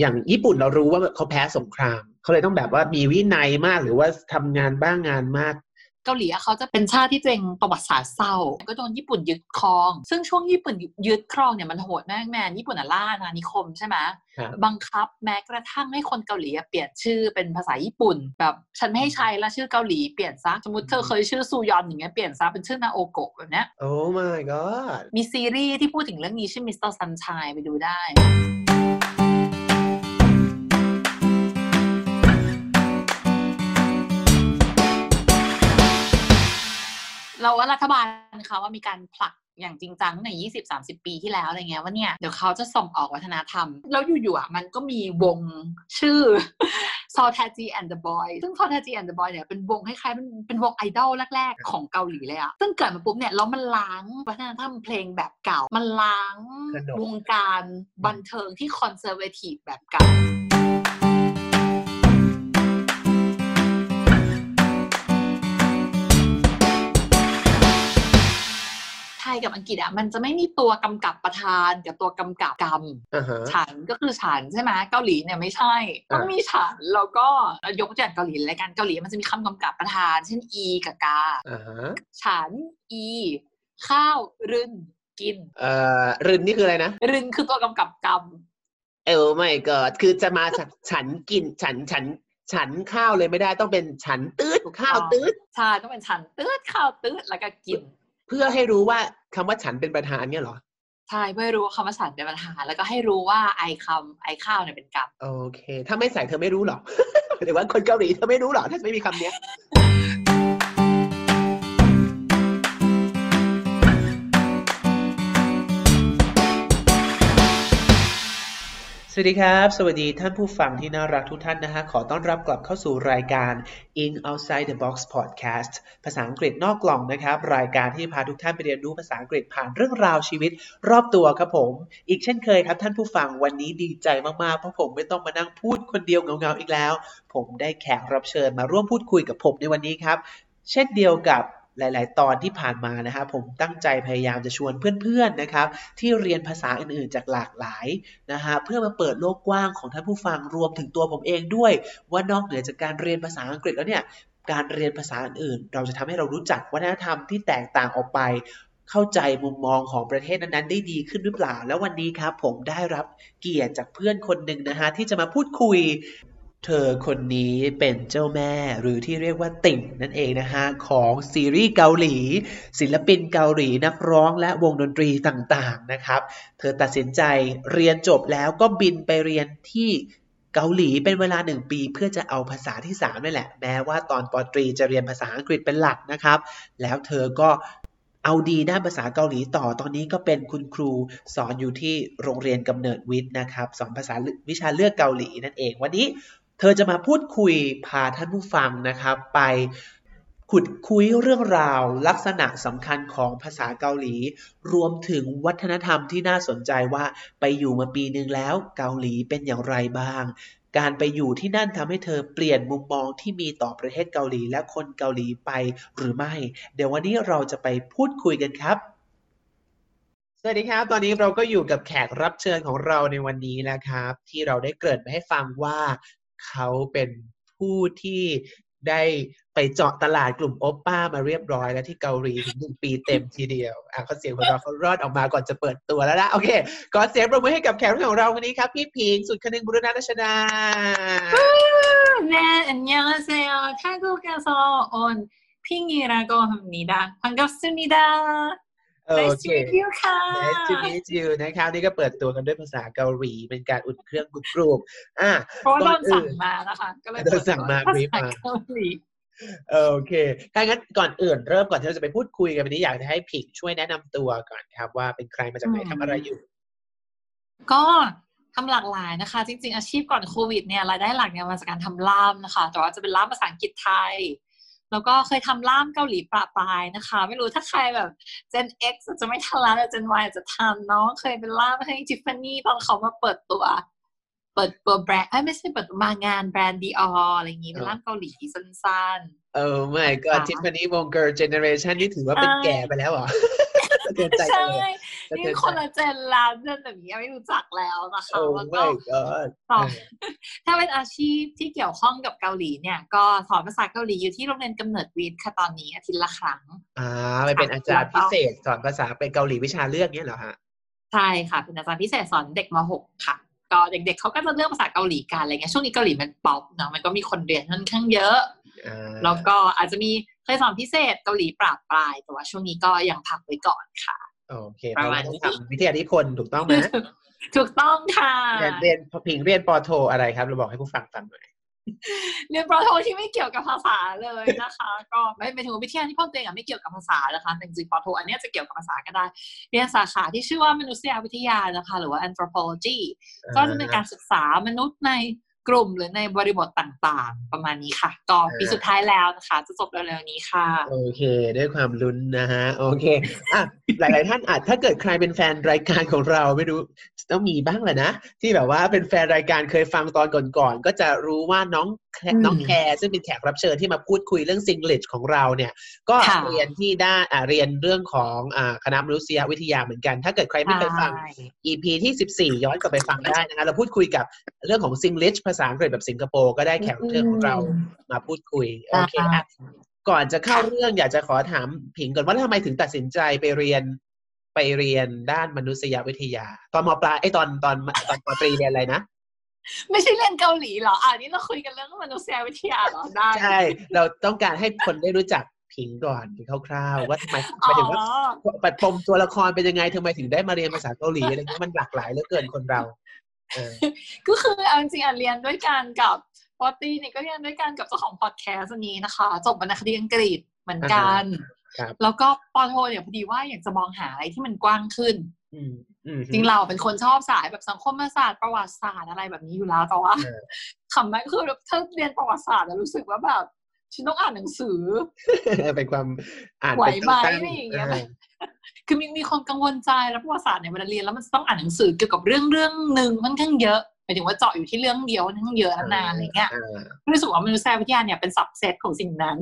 อย่างญี่ปุ่นเรารู้ว่าเขาแพ้สงคราม เขาเลยต้องแบบว่ามีวินัยมากหรือว่าทำงานบ้างงานมากเกาหลีเขาจะเป็นชาติที่ตัวเองประวัติศาสตร์เศร้า ก็โดนญี่ปุ่นยึดครอง ซึ่งช่วงญี่ปุ่นยึดครองเนี่ยมันโหดมากแมนญี่ปุ่นอะล่านานิคมใช่ไหมบังคับแม้กระทั่งให้คนเกาหลีเปลี่ยนชื่อเป็นภาษาญี่ปุ่น แบบฉันไม่ให้ใช้แล้วชื่อเกาหลีเปลี่ยนซะสมมติเธอเคยชื่อซูยอนอย่างเงี้ยเปลี่ยนซะเป็นชื่อนาโอโกะแบบเนี้ยโอ้ my god มีซีรีส์ที่พูดถึงเรื่องนี้ชื่อ Mr. Sunshine ไปดูได้ เราว่ารัฐบาลเขาว่ามีการผลักอย่างจริงจังใน 20-30 ปีที่แล้วอะไรเงี้ยว่าเนี่ยเดี๋ยวเขาจะส่งออกวัฒนธรรม แล้วอยู่ๆอะมันก็มีวงชื่อ s o l t a j i and the Boy ซึ่ง s o l t a j i and the Boy เนี่ยเป็นวงคล้ายๆเป็นเป็นวงไอดอลแรก ๆ ของเกาหลีเลยอะซึ่งเกิดมาปุ๊บเนี่ยแล้วมันล้างวัฒนธรรมเพลงแบบเก่า มันล้างวงการบันเทิงที่คอนเซอร์เวทีฟแบบเก่า ยกับอังกฤษอะมันจะไม่มีตัวกำกับประธานกับตัวกำกับกรรมฉันก็คือฉันใช่ไหมเกาหลีเนี่ยไม่ใช่ต้องมีฉันแล้วก็ยกตัวอย่างเกาหลีรายการเกาหลีมันจะมีคำกำกับประธาน เช่นอีกับกาฉันอีข้าวรึนกินเอ่อรึนนี่คืออะไรนะรึนคือตัวกำกับกรรมเออไม่เกิดคือจะมาฉันกินฉันฉันฉันข้าวเลยไม่ได้ต้องเป็นฉันตืดข้าวตืดใช่ต้องเป็นฉันตืดข้าวตืดแล้วก็กิน เพื่อให้รู้ว่าคำว่าฉันเป็นประธานเนี่ยหรอใช่เพื่อรู้ว่าคำว่าฉันเป็นประธานแล้วก็ให้รู้ว่าไอคำไอข้าวเนี่ยเป็นกรรมโอเค ถ้าไม่ใส่เธอไม่รู้หรอกหรือว่าคนเกาหลีเธอไม่รู้หรอถ้าไม่มีคำเนี้ย สวัสดีครับ สวัสดีท่านผู้ฟังที่น่ารักทุกท่านนะฮะ ขอต้อนรับกลับเข้าสู่รายการ In Outside the Box Podcast ภาษาอังกฤษนอกกล่องนะครับ รายการที่พาทุกท่านไปเรียนรู้ภาษาอังกฤษผ่านเรื่องราวชีวิตรอบตัวครับผม อีกเช่นเคยครับท่านผู้ฟังวันนี้ดีใจมากๆ เพราะผมไม่ต้องมานั่งพูดคนเดียวเงาๆอีกแล้ว ผมได้แขกรับเชิญมาร่วมพูดคุยกับผมในวันนี้ครับ เช่นเดียวกับ หลาย ๆ ตอนที่ผ่านมานะครับผมตั้งใจพยายามจะชวนเพื่อน ๆ นะครับ ที่เรียนภาษาอื่น ๆ จากหลากหลายนะฮะเพื่อมาเปิดโลกกว้างของท่านผู้ฟังรวมถึงตัวผมเองด้วย ว่านอกเหนือจากการเรียนภาษาอังกฤษแล้วเนี่ยการเรียนภาษาอื่น ๆ เราจะทำให้เรารู้จักวัฒนธรรมที่แตกต่างออกไปเข้าใจมุมมองของประเทศนั้นๆ ได้ดีขึ้นหรือเปล่า แล้ววันนี้ครับผมได้รับเกียรติจากเพื่อนคนหนึ่งนะฮะที่จะมาพูดคุย เธอคนนี้เป็นเจ้าแม่หรือที่เรียกว่าติ่งนั่นเองนะฮะของซีรีส์เกาหลี ศิลปินเกาหลีนักร้องและวงดนตรีต่างๆนะครับ เธอตัดสินใจเรียนจบแล้วก็บินไปเรียนที่เกาหลีเป็นเวลาหนึ่งปีเพื่อจะเอาภาษาที่สามนี่แหละ แม้ว่าตอนปตรีจะเรียนภาษาอังกฤษเป็นหลักนะครับ แล้วเธอก็เอาดีด้านภาษาเกาหลีต่อตอนนี้ก็เป็นคุณครูสอนอยู่ที่โรงเรียนกำเนิดวิทย์นะครับ สอนภาษาวิชาเลือกเกาหลีนั่นเองวันนี้ เธอจะมาพูดคุยพาท่านผู้ฟังนะครับ ไปขุดคุยเรื่องราวลักษณะสำคัญของภาษาเกาหลี รวมถึงวัฒนธรรมที่น่าสนใจว่าไปอยู่มาปีหนึ่งแล้วเกาหลีเป็นอย่างไรบ้าง การไปอยู่ที่นั่นทำให้เธอเปลี่ยนมุมมองที่มีต่อประเทศเกาหลีและคนเกาหลีไปหรือไม่ เดี๋ยววันนี้เราจะไปพูดคุยกันครับสวัสดีครับ ตอนนี้เราก็อยู่กับแขกรับเชิญของเราในวันนี้นะครับ ที่เราได้เกริ่นไปให้ฟังว่า เขาเป็นผู้ที่ได้ไปเจาะตลาดกลุ่มโอปป้ามาเรียบร้อยแล้วที่เกาหลีถึงหนึ่งปีเต็มทีเดียว อ่ะเขาเสียงของเราเขารอดออกมาก่อนจะเปิดตัวแล้วนะโอเคก่อนเสียงปรบมือให้กับแขกรับเชิญของเราวันนี้ครับ พี่พิงสุดคนึงบุรณาชนา네안녕하세요태국에서온핑이라고합니다반갑습니다 โอเค Nice to meet you นะครับนี่ก็เปิดตัวกันด้วยภาษาเกาหลี เป็นการอุ่นเครื่องกรุบอะเพราะโดนสั่งมานะคะก็เลยโดนสั่งมาบรีฟมาโอเคถ้างั้นก่อนอื่นเริ่มก่อนที่เราจะไปพูดคุยกันวันนี้อยากจะให้ผิงช่วยแนะนำตัวก่อนครับ ว่าเป็นใครมาจากไหนทำอะไรอยู่ ก็ทำหลากหลายนะคะ จริง ๆ อาชีพก่อนโควิดเนี่ยรายได้หลักเนี่ยมาจากการทำล่ามนะคะ แต่ว่าจะเป็นล่ามภาษาอังกฤษไทย แล้วก็เคยทำล่ามเกาหลีประปรายนะคะ ไม่รู้ถ้าใครแบบ Gen X จะไม่ทันแล้วแต่ Gen Y จะทันเนาะเคยเป็นล่ามให้ทิฟฟานี่ตอนเขามาเปิดตัว เปิดตัวแบรนด์ไม่ใช่เปิดมางานแบรนด์ Dior อะไรอย่างงี้เป็นล่ามเกาหลีสั้นๆเออไม่ก็ทิฟฟานี่วง Girls' Generation นี่ถือว่าเป็นแก่ไปแล้วเหรอ เตือนใจใช่สะเทืนี่อนใจคนละเจนแล้วเจนแบบนี้ไม่รู้จักแล้วนะคะโอ้แล้วก็ my god ต่อถ้าเป็นอาชีพที่เกี่ยวข้องกับเกาหลีเนี่ย ก็สอนภาษาเกาหลีอยู่ที่โรงเรียนกำเนิดวิทย์ค่ะตอนนี้อาทิตย์ละครั้งอ่าไปเป็นอาจารย์พิเศษสอนภาษาเป็นเกาหลีวิชาเลือกเนี้ยเหรอฮะใช่ค่ะเป็นอาจารย์พิเศษสอนเด็กม .6 ค่ะก็เด็กๆเขาก็จะเลือกภาษาเกาหลีกันอะไรเงี้ยช่วงนี้เกาหลีมันป๊อปเนาะมันก็มีคนเรียนค่อนข้างเยอะอ่าแล้วก็อาจจะมี เคยสอนพิเศษเกาหลีปราบปลาย แต่ว่าช่วงนี้ก็ยังพักไว้ก่อนค่ะ โอเคปเพระราะมาว่าณต้องนี้ทำวิทยานิพนธ์ถูกต้องไหมถูกต้องค่ะเรียนเรียนผิงเรียนปอโทอะไรครับ เราบอกให้ผู้ฟังฟังหน่อยเรียนปรโทที่ไม่เกี่ยวกับภาษาเลยนะคะ ก็ไม่ไม่ถึงว่าวิทยาที่พ่อตัวเองอะไม่เกี่ยวกับภาษานะคะแต่จริงๆปรโทอันเนี้ยจะเกี่ยวกับภาษาก็ได้ เรียนสาขาที่ชื่อว่ามนุษยวิทยานะคะ หรือว่า anthropology ก็จะเป็นการศึกษามนุษย์ใน กลุ่มหรือในบริบทต่างๆ ประมาณนี้ค่ะ ก็ปีสุดท้ายแล้วนะคะ จะจบเร็วๆนี้ค่ะ โอเค ด้วยความลุ้นนะฮะ โอเคอะหลายๆท่านอาจถ้าเกิดใครเป็นแฟนรายการของเราไม่รู้ต้องมีบ้างแหละนะ ที่แบบว่าเป็นแฟนรายการเคยฟังตอนก่อนๆก็จะรู้ว่าน้องแคอืมน้องแคร์ซึ่งเป็นแขกรับเชิญที่มาพูดคุยเรื่องซิงลิชของเราเนี่ย ก็ค่ะเรียนที่ด้านอ่าเรียนเรื่องของอ่าคณะมนุษยวิทยาเหมือนกัน ถ้าเกิดใครไม่เคยฟังใช่ EP ที่ 14 ย้อนกลับไปฟังได้นะคะเราพูดคุยกับเรื่องของซิงลิชภาษาอังกฤษแบบสิงคโปร์ก็ได้แขกรับเชิญของเรามาพูดคุยโอเคได้อะก่อนจะเข้าเรื่องอยากจะขอถามผิงก่อนว่าทำไมถึงตัดสินใจไปเรียนไปเรียนด้านมนุษยวิทยา ตอนมปลายไอยตอนตอนตอนปตรีเรียนอะไรนะไม่ใช่เรียนเกาหลีเหรออ่านี่เราคุยกันเรื่องมนุษยวิทยาเหรอได้ใช่เราต้องการให้คนได้รู้จักผิงก่อนคร่าวๆว่าทำไมหอ๋มายถึงอว่าปัดปมตัวละครเป็นยังไงทำไมถึงได้มาเรียนภาษาเกาหลีอะไรเงี้ยมันหลากหลายเหลือเกินคนเราเออ ก็คือเอาจริงๆอะเรียนด้วยกันกับป.ตรีเนี่ยก็เรียนด้วยกันกับเจ้าของพอดแคสต์อันนี้นะคะ จบวรรณคดีอังกฤษเหมือนกันครับแล้วก็ป.โทเนี่ยพอดีว่าอยากจะมองหาอะไรที่มันกว้างขึ้นอืมอืมจริงเราเป็นคนชอบสายแบบสังคมศาสตร์ประวัติศาสตร์อะไรแบบนี้อยู่แล้วแต่ว่าเออขำไหมคือถ้าเรียนประวัติศาสตร์อะรู้สึกว่าแบบ ฉันต้องอ่านหนังสือเป็นความอ่านไหวเป็นไหมตั้งอะไรอย่างเงี้ยเออคือมีมีความกังวลใจแล้วประวัติศาสตร์เนี่ยเวลาเรียนแล้วมันจะต้องอ่านหนังสือเกี่ยวกับเรื่องเรื่องหนึ่งค่อนข้างเยอะหมายถึงว่าเจาะอยู่ที่เรื่องเดียวค่อนข้างเยอะนานๆอะไรเงี้ยอ่ารู้สึกว่ามนุษยวิทยาเนี่ยเป็นสับเซตของสิ่งนั้น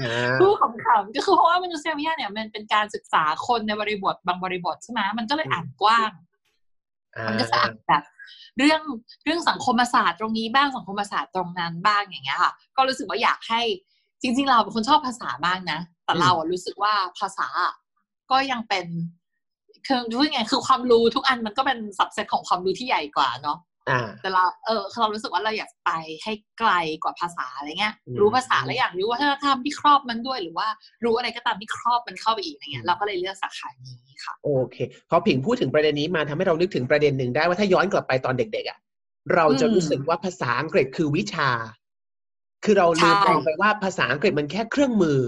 อ่าพูดขำๆก็คือเพราะว่ามนุษยวิทยาเนี่ยมันเป็นการศึกษาคนในบริบทบางบริบทใช่ไหมมันก็เลยอ่านกว้าง มันก็จะอ่านแบบเรื่องเรื่องสังคมศาสตร์ตรงนี้บ้างสังคมศาสตร์ตรงนั้นบ้างอย่างเงี้ยค่ะ ก็รู้สึกว่าอยากให้จริง ๆ เราเป็นคนชอบภาษามากนะ แต่เราอะรู้สึกว่าภาษาก็ยังเป็นคือพูดไงคือความรู้ทุกอันมันก็เป็นสับเซตของความรู้ที่ใหญ่กว่าเนาะ แต่เราเออเรารู้สึกว่าเราอยากไปให้ไกลกว่าภาษาอะไรเงี้ยอืมรู้ภาษาแล้วอยากรู้วัฒนธรรมที่ครอบมันด้วย หรือว่ารู้อะไรก็ตามที่ครอบมันเข้าไปอีกอะไรเงี้ยเราก็เลยเลือกสาขานี้ค่ะ โอเคพอผิงพูดถึงประเด็นนี้มาทำให้เรานึกถึงประเด็นหนึ่งได้ว่าถ้าย้อนกลับไปตอนเด็กๆอะเราจะอืมรู้สึกว่าภาษาอังกฤษคือวิชา คือเราลืมใช่มองไปว่าภาษาอังกฤษมันแค่เครื่องมือ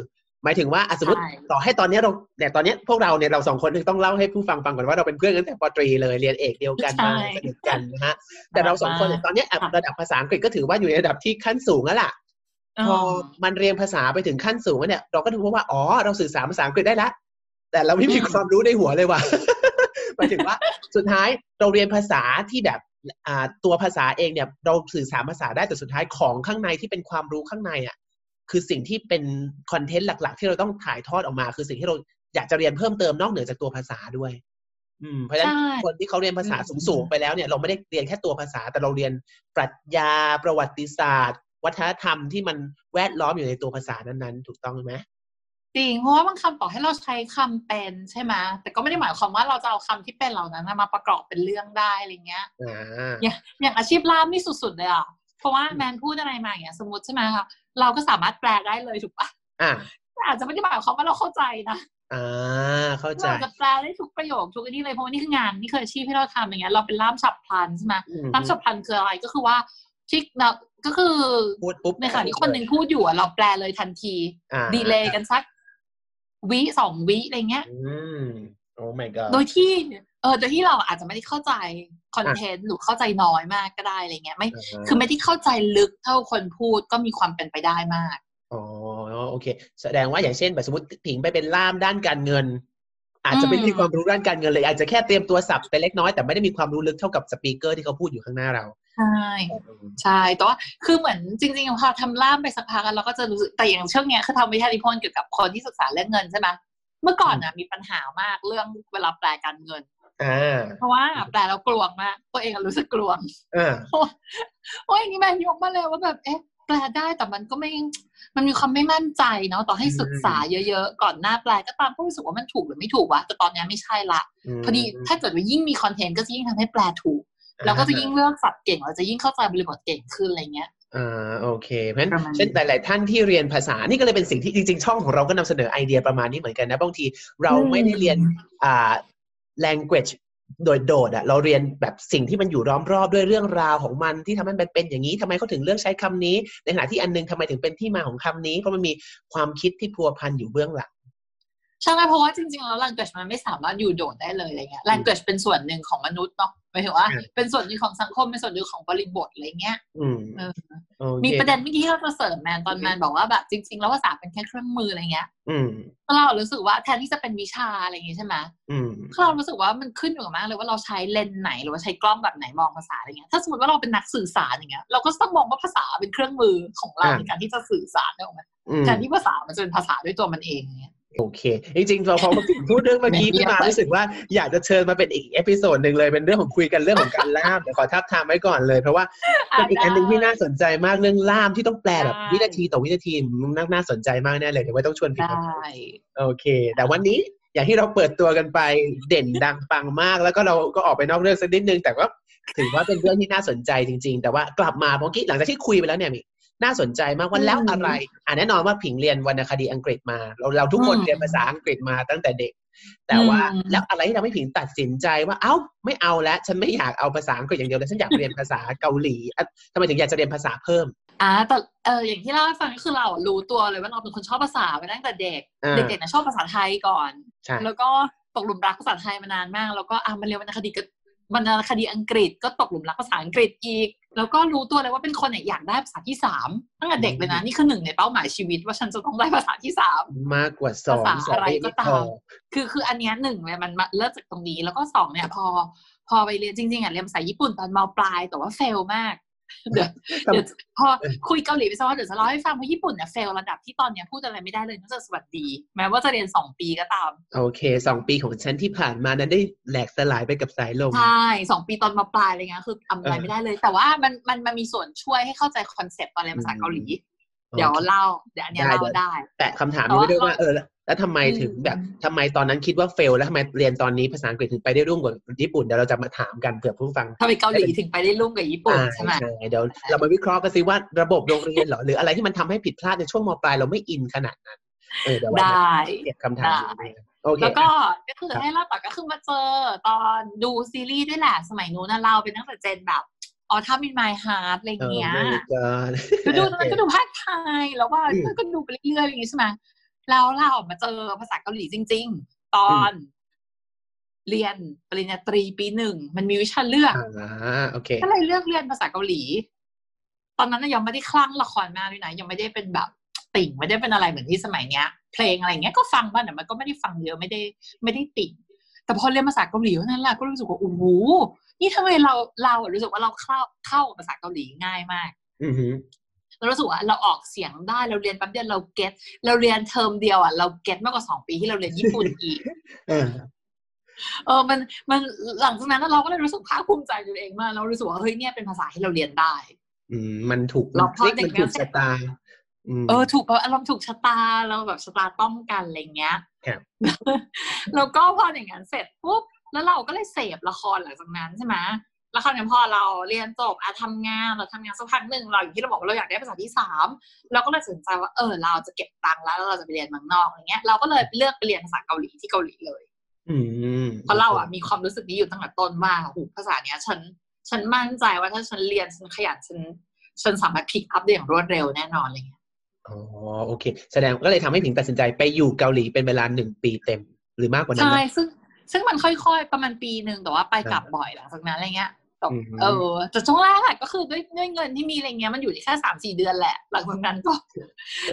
หมายถึงว่าอะสมมติใช่ต่อให้ตอนเนี้ยเราเนี่ยตอนเนี้ยพวกเราเนี่ยเราสองคนต้องเล่าให้ผู้ฟังฟังก่อนว่าเราเป็นเพื่อนกันตั้งแต่ปตรีเลยเรียนเอกเดียวกันมาใช่สนิทกันนะฮะแต่เราสองคนเนี่ยตอนเนี้ยอะระดับภาษาอังกฤษก็ถือว่าอยู่ในระดับที่ขั้นสูงแล้วล่ะพอมันเรียนภาษาไปถึงขั้นสูงแล้วเนี่ยเราก็ถือว่าอ๋อเราสื่อสารภาษาอังกฤษได้ละแต่เราไม่มีอืมความรู้ในหัวเลยว่ะหมายถึงว่าสุดท้ายเราเรียนภาษาที่แบบอ่าตัวภาษาเองเนี่ยเราสื่อสารภาษาได้แต่สุดท้ายของข้างในที่เป็นความรู้ข้างในอะ คือสิ่งที่เป็นคอนเทนต์หลัก ๆ ที่เราต้องถ่ายทอดออกมา คือสิ่งที่เราอยากจะเรียนเพิ่มเติมนอกเหนือจากตัวภาษาด้วย อืมเพราะฉะนั้นใช่คนที่เขาเรียนภาษาอืมสูงๆไปแล้วเนี่ยเราไม่ได้เรียนแค่ตัวภาษา แต่เราเรียนปรัชญาประวัติศาสตร์ วัฒนธรรมที่มันแวดล้อมอยู่ในตัวภาษานั้นๆ ถูกต้องไหมจริงเพราะว่าบางคำต่อให้เราใช้คำเป็นใช่ไหมแต่ก็ไม่ได้หมายความว่าเราจะเอาคำที่เป็นเหล่านั้นมาประกอบเป็นเรื่องได้อะไรเงี้ยอ่าอย่างอย่างอาชีพล่ามนี่สุดๆเลยอะเพราะว่าแมนพูดอะไรมาอย่างเงี้ยสมมติใช่ไหมคะ เราก็สามารถแปลได้เลยถูกปะอ่าแต่อาจจะไม่ได้หมายความว่าเราเข้าใจนะอ่าเข้าใจเราจะแปลได้ทุกประโยคทุกอันนี้เลยเพราะว่านี่คืองานนี่คืออาชีพที่เราทำอย่างเงี้ยเราเป็นล่ามฉับพลันใช่ไหมอืมล่ามฉับพลันคืออะไรก็คือว่าที่เราก็คือพูดปุ๊บในขณะที่คนหนึ่งพูดอยู่อะเราแปลเลยทันทีอ่าดีเลย์กันสักวิสองวิอะไรเงี้ยอืมโอ้ my god โดยที่ เออโดยที่เราอาจจะไม่ได้เข้าใจคอนเทนต์หรือเข้าใจน้อยมากก็ได้อะไรเงี้ยไม่อ่าฮะคือไม่ได้เข้าใจลึกเท่าคนพูดก็มีความเป็นไปได้มากอ๋อโอเค แสดงว่าอย่างเช่นแบบสมมติผิงไปเป็นล่ามด้านการเงิน อาจจะไม่อืมมีความรู้ด้านการเงินเลย อาจจะแค่เตรียมตัวสับไปเล็กน้อยแต่ไม่ได้มีความรู้ลึกเท่ากับสปีกเกอร์ที่เขาพูดอยู่ข้างหน้าเราใช่ใช่แต่ว่าคือเหมือนจริงๆพอทำล่ามไปสักพักอะเราก็จะรู้สึกแต่อย่างช่วงเนี้ยคือทำวิทยานิพนธ์เกี่ยวกับคนที่ศึกษาเรื่องเงินใช่ไหมเมื่อก่อนน่ะมีปัญหามากเรื่องเวลาแปลการเงินอ่า เพราะว่าแปลแล้วกลวงมากตัวเองอะรู้สึกกลวงอ่าเพราะว่าเพราะอย่างนี้แม่ยกมาเลยว่าแบบเอ๊ะแปลได้แต่มันก็ไม่มันมีความไม่มั่นใจเนาะต่อให้ศึกษาเยอะๆ ก่อนหน้าแปลก็ตามก็รู้สึกว่ามันถูกหรือไม่ถูกวะแต่ตอนนี้ไม่ใช่ละพอดีถ้าเกิดว่ายิ่งมีคอนเทนต์ก็จะยิ่งทำให้แปลถูกเราก็จะยิ่งเลือกสับเก่งเราจะยิ่งเข้าใจบริบทเก่งขึ้นอะไรเงี้ยอ่าโอเค เพราะฉะประมาณนั้นเช่นหลาย ๆ ท่านที่เรียนภาษานี่ก็เลยเป็นสิ่งที่จริง ๆ ช่องของเราก็นำเสนอไอเดียประมาณนี้เหมือนกันนะบางทีเราไม่ได้เรียนอ่า language โดยโดดอะเราเรียนแบบสิ่งที่มันอยู่ล้อมรอบด้วยเรื่องราวของมันที่ทำให้มันเป็นอย่างนี้ทำไมเขาถึงเลือกใช้คำนี้ ในขณะที่อันนึงทำไมถึงเป็นที่มาของคำนี้ เพราะมันมีความคิดที่พัวพันอยู่เบื้องหลัง ใช่ไหมเพราะว่าจริงๆแล้ว language มันไม่สามารถอยู่โดดได้เลยอะไรเงี้ย language เป็นส่วนหนึ่งของมนุษย์เนาะหมายถึงว่าอืมเป็นส่วนหนึ่งของสังคมเป็นส่วนหนึ่งของบริบทอะไรเงี้ยอืมเออโอเคมีประเด็นเมื่อกี้ที่เราจะเสริมแมนตอนแมนบอกว่าแบบจริง ๆ แล้วภาษาเป็นแค่เครื่องมืออะไรเงี้ยอืมเรารู้สึกว่าแทนที่จะเป็นวิชาอะไรอย่างงี้ใช่ไหมอืมเรารู้สึกว่ามันขึ้นอยู่กับมากเลยว่าเราใช้เลนส์ไหนหรือว่าใช้กล้องแบบไหนมองภาษาอะไรเงี้ยถ้าสมมติว่าเราเป็นนักสื่อสารอย่างเงี้ยเราก็ต้องมองว่าภาษาเป็นเครื่องมือของเราอ่าในการที่จะสื่อสารได้ออกมาอืมแทนที่ภาษามันจะเป็นภาษาด้วยตัวมันเองอย่างเงี้ย โอเค จริงๆ เราพอพูดเรื่องเมื่อกี้เงีขึ้ยนบมาไปรู้สึกว่าอยากจะเชิญมาเป็นอีก episode หนึ่งเลยเป็นเรื่องของคุยกันเรื่องของการล่ามเดี๋ยวขอทาบทามไว้ก่อนเลย เพราะว่าเป็นอีกอันหนึ่งที่น่าสนใจมากเรื่องล่ามที่ต้องแปลแบบได้วินาทีต่อวินาทีมันน่าน่าสนใจมากแน่เลยเดี๋ยวไว้ต้องชวนพี่ได้มาโอเค แต่วันนี้อย่างที่เราเปิดตัวกันไปเด่นดังปังมาก แล้วก็เราก็ออกไปนอกเรื่องสักนิดนึงแต่ว่าถือว่าเป็นเรื่องที่น่าสนใจจริง ๆ แต่ว่ากลับมาเมื่อกี้หลังจากที่คุยไปแล้วเนี่ยมี น่าสนใจมากว่าแล้วอะไรอ่าแน่นอนว่าผิงเรียนวรรณคดีอังกฤษมา เราเราทุกคนอืมเรียนภาษาอังกฤษมาตั้งแต่เด็ก แต่ว่าอืมแล้วอะไรที่ทำให้ผิงตัดสินใจว่าเอ้าไม่เอาแล้วฉันไม่อยากเอาภาษาอังกฤษอย่างเดียวแล้วฉันอยากเรียนภาษาเกาหลีอะทำไมถึงอยากจะเรียนภาษาเพิ่มอ่าแต่เอออย่างที่เล่าให้ฟังก็คือเราอะรู้ตัวเลยว่าเราเป็นคนชอบภาษามาตั้งแต่เด็กอ่าเด็กๆนะชอบภาษาไทยก่อนใช่แล้วก็ตกหลุมรักภาษาไทยมานานมาก แล้วก็อ่ามาเรียนวรรณคดีก็วรรณคดีอังกฤษก็ตกหลุมรักภาษาอังกฤษอีก แล้วก็รู้ตัวเลยว่าเป็นคนเนี่ยอยากได้ภาษาที่สามตั้งแต่เด็กเลยนะ นี่คือหนึ่งในเป้าหมายชีวิตว่าฉันจะต้องได้ภาษาที่สามมากกว่าสองภาษาอะไรม่ก็พตามคือคืออันเนี้ยหนึ่งเนี่ยมันมาเริ่มจากตรงนี้แล้วก็สองเนี่ยพอ พอไปเรียนจริงๆอะเรียนภาษาญี่ปุ่นตอนม.ปลาย แต่ว่า fail มาก เดี๋ยวเดี๋ยวพอคุยเกาหลีไปสักพักเดี๋ยวจะเล่าให้ฟังว่าญี่ปุ่นเนี่ย fail ระดับที่ตอนเนี้ยพูดอะไรไม่ได้เลยนอกจากสวัสดี แม้ว่าจะเรียนสองปีก็ตาม โอเคสองปีของฉันที่ผ่านมานั้นได้แหลกสลายไปกับสายลมใช่สองปีตอน ม.ปลายอะไรเงี้ยคือทำอะไรไม่ได้เลย แต่ว่ามันมันมันมีส่วนช่วยให้เข้าใจ concept ตอนเรียนภาษาเกาหลี เดี๋ยวเล่าเดี๋ยวอันเนี้ยได้เล่าเดี๋ยวได้ แต่คำถามนี้ไม่ได้ว่าแต่ว่าเออ แล้วแล้วทำไมถึงอืมแบบทำไมตอนนั้นคิดว่าเฟล แล้วทำไมเรียนตอนนี้ภาษาอังกฤษถึงไปได้รุ่งกว่าญี่ปุ่นเดี๋ยวเราจะมาถามกันเผื่อผู้ฟังทำไมเกาหลีถึงไปได้รุ่งกับญี่ปุ่นอ่าใช่ไหมใช่เดี๋ยวเรามาวิเคราะห์กันสิว่าระบบโรงเรียนเหรอหรืออะไรที่มันทำให้ผิดพลาดในช่วงมปลายเราไม่อินขนาดนั้นเออเดี๋ยวเราได้มาเก็บคำถามได้โอเคแล้วก็ก็คือครับให้เล่าต่อก็คือมาเจอตอนดูซีรีส์ด้วยแหละสมัยนู้นนะเราเป็นตั้งแต่เจนแบบอ๋อถ้ามี My Heart อะไรเออเงี้ยไม่ก็ก็ดูมันก็ดูภาคไทยแล้วว่าอืมก็ดูไปเรื่อยๆอย่างงี้ใช่ไหม แล้วเรามาเจอภาษาเกาหลีจริง ๆ ตอนเรียนปริญญาตรีปีหนึ่งมันมีวิชาเลือกอ่าโอเคก็เลยเลือกเรียนภาษาเกาหลี ตอนนั้นนะยังไม่ได้คลั่งละครมากด้วยนะยังไม่ได้เป็นแบบติ่งไม่ได้เป็นอะไรเหมือนที่สมัยเนี้ย เพลงอะไรเงี้ยก็ฟังบ้างแต่มันก็ไม่ได้ฟังเยอะไม่ได้ไม่ได้ติ่งแต่พอเรียนภาษาเกาหลีเท่านั้นแหละก็รู้สึกว่าโอ้โหนี่ทำไมเราเราอะรู้สึกว่าเราเข้าเข้ากับภาษาเกาหลีง่ายมากอือหือ เรารู้สึกว่าเราออกเสียงได้เราเรียนแป๊บเดียวเรา get เราเรียนเทอมเดียวอะเรา get มากกว่าสองปีที่เราเรียนญี่ปุ่นอีกเออเออมันมันหลังจากนั้นเราก็เลยรู้สึกภาคภูมิใจตัวเองมากเรารู้สึกว่าเฮ้ยเนี่ยเป็นภาษาที่เราเรียนได้ อืมมันถูกเราพอคลิกเด็กมันถูกเรียนเสร็ชะจตาอืมเออถูกเพราะอารมณ์ถูกชะตาเราแบบชะตาต้องกันอะไรเงี้ยครับแล้วก็พออย่างนั้นเสร็จปุ๊บแล้วเราก็เลยเสพละครหลังจากนั้นใช่ไหม แล้วคราวนี้พอเราเรียนจบอะทำงานเราทำงานสักพักหนึ่งเราอย่างที่เราบอกว่าเราอยากได้ภาษาที่สามเราก็เลยตัดสินใจว่าเออเราจะเก็บตังค์แล้วแล้วเราจะไปเรียนเมืองนอกอะไรเงี้ยเราก็เลยเลือกไปเรียนภาษาเกาหลีที่เกาหลีเลยอืมเพราะเราอะมีความรู้สึกนี้อยู่ตั้งแต่ต้นว่าโอ้โหภาษาเนี้ยฉันฉันมั่นใจว่าถ้าฉันเรียนฉันขยันฉันฉันสามารถพิกอัพได้อย่างรวดเร็วแน่นอนอะไรเงี้ยอ๋อโอเค แสดงก็เลยทำให้ผิงตัดสินใจไปอยู่เกาหลีเป็นเวลาหนึ่งปีเต็มหรือมากกว่านั้นใช่นะซึ่งซึ่งมันค่อยๆ ประมาณปีหนึ่งแต่ว่าไปกลับบ่อยหลังจากนั้นอะไรเงี้ยแต่อืมเออแต่ช่วงแรกอะก็คือด้วยด้วยเงินที่มีอะไรเงี้ยมันอยู่ได้แค่สามสี่เดือนแหละ หลังจากนั้นก็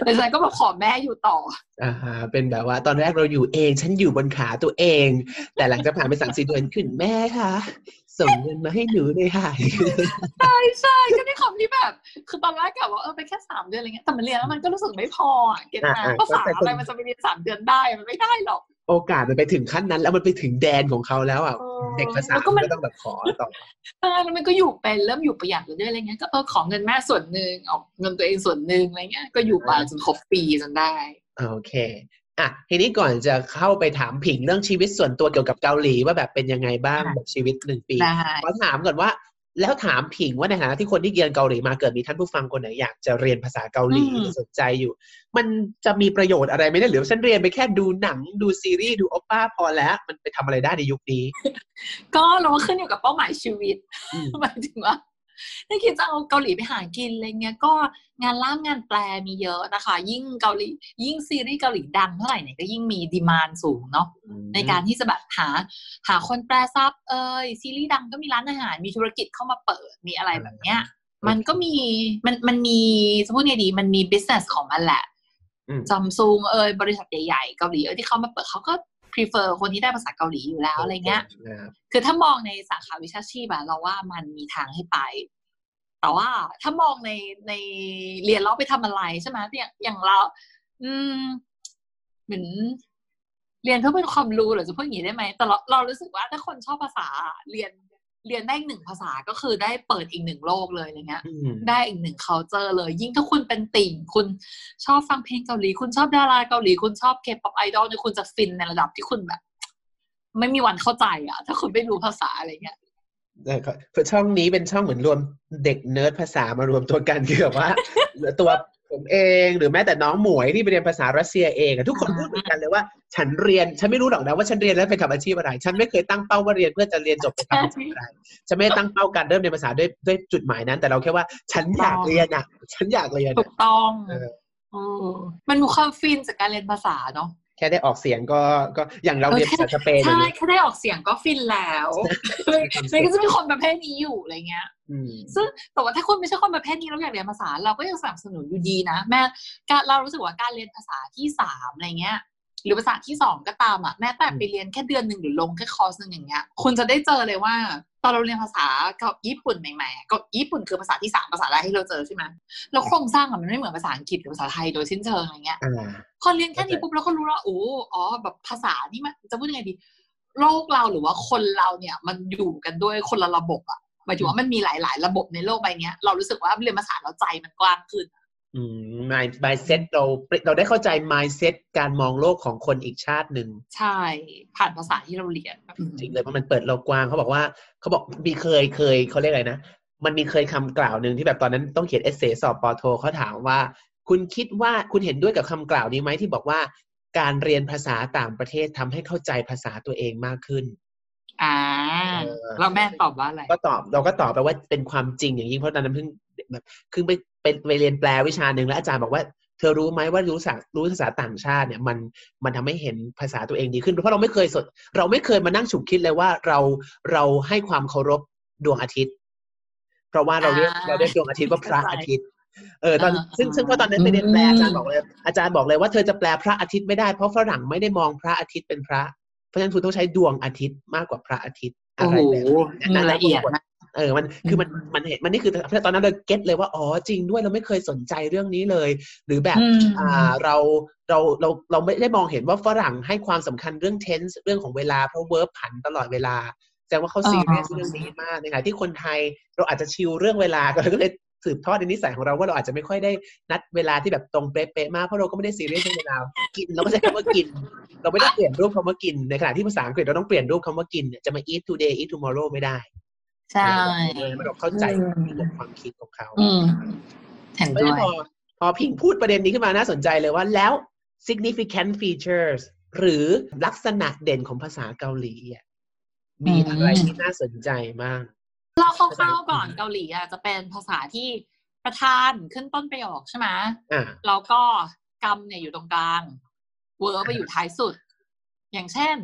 หลังจากนั้นก็มาขอแม่อยู่ต่ออ่าฮะเป็นแบบว่าตอนแรกเราอยู่เอง ฉันอยู่บนขาตัวเอง แต่หลังจากผ่านไปสามสี่เดือนขึ้นแม่ค่ะส่งเงินมาให้หนูเลยค่ะใช่ใช่ก็ได้คำที่แบบ คือตอนแรกกะว่าเออไปแค่สามเดือนอะไรเงี้ยแต่มันเรียนแล้วมันก็รู้สึกไม่พออะเก็ตอ่านะอ่าภาษาเข้าใจอะไรมันจะไปเรียนสามเดือนได้มันไม่ได้หรอก โอกาสมันไปถึงขั้นนั้น แล้วมันไปถึงแดนของเขาแล้วอะเออเด็กภาษาแล้วก็มันก็ต้องแบบขอต่อเออแล้วมันก็อยู่เป็นเริ่มอยู่ประหยัดเรื่อยๆอะไรเงี้ยก็เออขอเงินแม่ส่วนหนึ่งออกเงินตัวเองส่วนหนึ่งอะไรเงี้ยก็อยู่ไปจนครบปีจนได้โอเคอะทีนี้ก่อนจะเข้าไปถามผิงเรื่องชีวิตส่วนตัวเกี่ยวกับเกาหลีว่าแบบเป็นยังไงบ้างค่ะแบบชีวิตหนึ่งปีได้ขอถามก่อนว่า แล้วถามผิงว่าในฐานะที่คนที่เรียนเกาหลีมาเกิดมีท่านผู้ฟังคนไหนอยากจะเรียนภาษาเกาหลีอืมที่สนใจอยู่ มันจะมีประโยชน์อะไรไหมเนี่ยหรือว่าฉันเรียนไปแค่ดูหนังดูซีรีส์ดูโอป้าพอแล้ว มันไปทำอะไรได้ในยุคนี้ ก็เราว่าขึ้นอยู่กับเป้าหมายชีวิตอืมหมายถึงว่า ถ้าคิดจะเอาเกาหลีไปหากินอะไรเงี้ยก็งานล่ามงานแปลมีเยอะนะคะ ยิ่งเกาหลียิ่งซีรีส์เกาหลีดังเท่าไหร่เนี่ยก็ยิ่งมีดีมานสูงเนาะในการที่จะแบบหาหาคนแปลซับเอยซีรีส์ดังก็มีร้านอาหารมีธุรกิจเข้ามาเปิดมีอะไรแบบเนี้ย มันก็มีมันมันมีจะพูดไงดีมันมี business ของมันแหละอืมซัมซุงเอยบริษัทใหญ่ๆเกาหลีเอยที่เขามาเปิดเขาก็ prefer คนที่ได้ภาษาเกาหลีอยู่แล้วอะไรเงี้ยนะครับคือถ้ามองในสาขาวิชาชีพอะเราว่ามันมีทางให้ไป แต่ว่าถ้ามองในในเรียนแล้วไปทำอะไรใช่ไหมอย่างอย่างเรา อืม เหมือนเรียนเพื่อเป็นความรู้หรือจะพูดอย่างนี้ได้ไหมแต่เราเรารู้สึกว่าถ้าคนชอบภาษาเรียน เรียนได้อีกหนึ่งภาษาก็คือได้เปิดอีกหนึ่งโลกเลยอะไรเงี้ยอืมได้อีกหนึ่ง culture เลย ยิ่งถ้าคุณเป็นติ่ง คุณชอบฟังเพลงเกาหลี คุณชอบดาราเกาหลี คุณชอบเคป๊อปไอดอลเนี่ยคุณจะฟินในระดับที่คุณแบบ ไม่มีวันเข้าใจอะถ้าคุณไม่รู้ภาษาอะไรเงี้ยได้ครับคือช่องนี้เป็นช่องเหมือนรวมเด็กเนิร์ดภาษามารวมตัวกันคือแบบว่าตัว ผมเองหรือแม้แต่น้องหมวยที่ไปเรียนภาษารัสเซียเองอะทุกคนอ่าพูดเหมือนกันเลยว่า ฉันเรียนฉันไม่รู้หรอกนะว่าฉันเรียนแล้วไปทำอาชีพอะไร ฉันไม่เคยตั้งเป้าว่าเรียนเพื่อจะเรียนจบไปทำอาชีพอะไรฉันไม่ได้ตั้งเป้าการเริ่มเรียนภาษาด้วยด้วยจุดหมายนั้น แต่เราแค่ว่าฉันอยากเรียนอะฉันอยากเรียนถูอะกต้องเออเออมันมีความฟินจากการเรียนภาษาเนาะแค่ได้ออกเสียงก็ก็อย่างเราเรียนภาษาสเปนใช่อะแค่ได้ออกเสียงก็ฟินแล้วมันก็จะมีคนประเภทนี้อยู่อะไรเงี้ยอืม ซึ่งแต่ว่าถ้าคุณไม่ใช่คนประเภทนี้เราอยากเรียนภาษา เราก็ยังสนับสนุนอยู่ดีนะ แม้การเรารู้สึกว่าการเรียนภาษาที่สามอะไรเงี้ย หรือภาษาที่สองก็ตามอะแม้แต่ไปเรียนแค่เดือนหนึ่งหรือลงแค่คอร์สหนึ่งอย่างเงี้ยคุณจะได้เจอเลยว่าตอนเราเรียนภาษากับญี่ปุ่นใหม่ๆก็ญี่ปุ่นคือภาษาที่สามภาษาแรกที่เราเจอใช่ไหมแล้วโครงสร้างอะมันไม่เหมือนภาษาอังกฤษหรือภาษาไทยโดยสิ้นเชิงอะไรเงี้ยพอเรียนแค่นี้ปุ๊บเราก็รู้แล้วโอ้อ๋อแบบภาษานี่มันจะพูดยังไงดีโลกเราหรือว่าคนเราเนี่ยมันอยู่กันด้วยคนละระบบอะ หมายถึงว่ามันมีหลาย ๆ ระบบในโลกใบเนี้ยเรารู้สึกว่าเรียนภาษาเราใจมันกว้างขึ้น อืม mind mindset เราเราได้เข้าใจ mindset การมองโลกของคนอีกชาติหนึ่งใช่ ผ่านภาษาที่เราเรียนจริงเลยเพราะมันเปิดโลกกว้างเขาบอกว่าเขาบอกมีเคยเคยเขาเรียกอะไรนะมันมีเคยคำกล่าวหนึ่งที่แบบตอนนั้นต้องเขียนเอเซสอบปอโทเขาถามว่า คุณคิดว่าคุณเห็นด้วยกับคำกล่าวนี้ไหมที่บอกว่า การเรียนภาษาต่างประเทศทำให้เข้าใจภาษาตัวเองมากขึ้น อ่าเออแล้วแม่ตอบว่าอะไร ก็ตอบเราก็ตอบไปว่าเป็นความจริงอย่างยิ่งเพราะตอนนั้นเพิ่งแบบคือไปไปไปเรียนแปลวิชาหนึ่งแล้วอาจารย์บอกว่าเธอรู้ไหมว่ารู้สักรู้ภาษาต่างชาติเนี่ยมันมันทำให้เห็นภาษาตัวเองดีขึ้นเพราะเราไม่เคยสด เราไม่เคยมานั่งฉุกคิดเลยว่าเราเราให้ความเคารพดวงอาทิตย์ เพราะว่าเราเรียกอ่าเราเรียกดวงอาทิตย์ว่าพระเข้าใจอาทิตย์เออตอนอ่าซึ่งซึ่งว่าตอนนั้นไปเรียนแปลอาจารย์บอกเลยอาจารย์บอกเลยว่าเธอจะแปลพระอาทิตย์ไม่ได้เพราะฝรั่งไม่ได้มองพระอาทิตย์เป็นพระ เพราะฉะนั้นคุณต้องใช้ดวงอาทิตย์มากกว่าพระอาทิตย์อะโอ้ไรโหแบบนั้นละเอียดนะเออมันคือมันมันเห็นมันนี่คือตอนนั้นเราเก็ตเลยว่าอ๋อจริงด้วยเราไม่เคยสนใจเรื่องนี้เลย หรือแบบอืมอ่าเราเราเราเราไม่ได้มองเห็นว่าฝรั่งให้ความสำคัญเรื่อง tense เรื่องของเวลาเพราะ verb ผันตลอดเวลาแสดงว่าเขาอ่าซีเรียสเรื่องนี้มากในขณะที่คนไทยเราอาจจะชิลเรื่องเวลาก็เลย สืบทอดในนิสัยของเราว่าเราอาจจะไม่ค่อยได้นัดเวลาที่แบบตรงเป๊ะๆมากเพราะเราก็ไม่ได้ซีเรียสเรื่องเวลากินเราก็ใช้คำว่ากิน เราไม่ต้องเปลี่ยนรูปคำว่ากินในขณะที่ภาษาอังกฤษเราต้องเปลี่ยนรูปคำว่ากินเนี่ยจะมา eat today eat tomorrow ไม่ได้ ใช่เราเข้าใจอืมระบบความคิดของเขาอืมเห็นเพราะด้ฉะวนั้นยพอพอพิงพูดประเด็นนี้ขึ้นมาน่าสนใจเลยว่าแล้ว significant features หรือลักษณะเด่นของภาษาเกาหลีอะมีอะไรอืมที่น่าสนใจบ้าง เราคร่าวๆก่อนเกาหลีอะจะเป็นภาษาที่ประธานขึ้นต้นประโยคใช่ไหมอ่าแล้วก็กรรมเนี่ยอยู่ตรงกลาง เวิร์บไปอยู่ท้ายสุด อย่างเช่น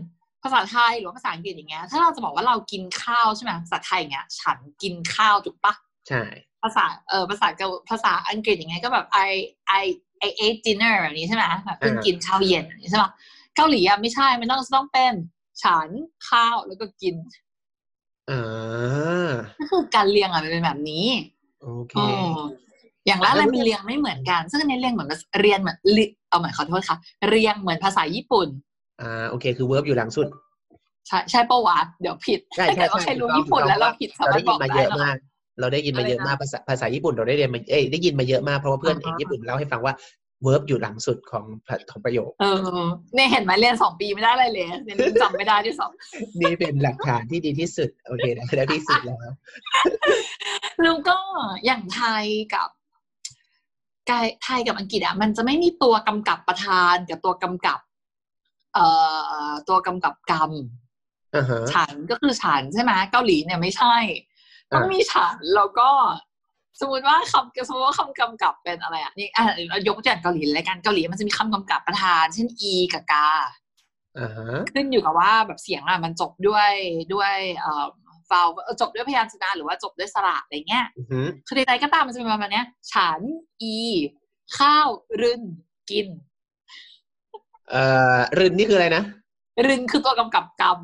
ภาษาไทยหรือว่าภาษาอังกฤษอย่างเงี้ย ถ้าเราจะบอกว่าเรากินข้าวใช่ไหมภาษาไทยอย่างเงี้ย ฉันกินข้าวถูกปะใช่ ภาษาเออภาษาเกาภาษาอังกฤษอย่างเงี้ยก็แบบ I I I ate dinner แบบนี้ใช่ไหมแบบเพิ่งกินข้าวเย็นแบบนี้ใช่ปะเกาหลีอะไม่ใช่มันต้องต้องเป็น ฉันข้าวแล้วก็กิน อ่าก็คือการเรียงอะมันเป็นแบบนี้ โอเคอ๋ออย่างละอะไรมันเรียงไม่เหมือนกัน ซึ่งอันนี้เรียงเหมือนเรียนเหมือนลิเอาเหมือนขอโทษค่ะ เรียงเหมือนภาษาญี่ปุ่น อ่า โอเค คือ verb อยู่หลังสุด ใช่ใช่ปะวะเดี๋ยวผิดใช่ถ้าใช่เกิดว่าใช่ใครรู้ถูกต้องญี่ปุ่นแล้วเราผิดสาเรามารได้ถบยิอนกมาได้เยอะเหรอมากเราได้ยินมาเยอะอะไรนะมากภาษาภาษาญี่ปุ่นเราได้เรียนมาเอ้ยได้ยินมาเยอะมากเพราะว่าเพื่อนอ่าฮะญี่ปุ่นเล่าให้ฟังว่า verb อยู่หลังสุดของของประโยค เออเนี่ยเห็นไหมเรียนสองปีไม่ได้อะไรเลยเรียนจำไม่ได้ที่สองนี่เป็นหลักฐานที่ดีที่สุด โอเคได้ได้ที่สุดแล้ว แล้วก็อย่างไทยกับไกไทยกับอังกฤษอะมันจะไม่มีตัวกำกับประธานกับตัวกำกับ เอ่อตัวกำกับกรรมอ่าฮะฉันก็คือฉันใช่ไหมเกาหลีเนี่ยไม่ใช่ ต้องอ่ามีมีฉันแล้วก็ สมมติว่าคำสมมติว่าคำกำกับเป็นอะไรอะนี่อะเรายกตัวอย่างเกาหลีเลยกันเกาหลีมันจะมีคำกำกับประธาน เช่น e กับกาอ่าฮะขึ้นอยู่กับว่าแบบเสียงอะมันจบด้วยด้วยเอ่อฟาวจบด้วยพยัญชนะหรือว่าจบด้วยสระอะไรเงี้ยอือฮึคือใดๆก็ตามมันจะเป็นประมาณเนี้ย ฉัน อี ข้าวรึนกิน เอ่อรินนี่คืออะไรนะรึนคือตัวกำกับกรรม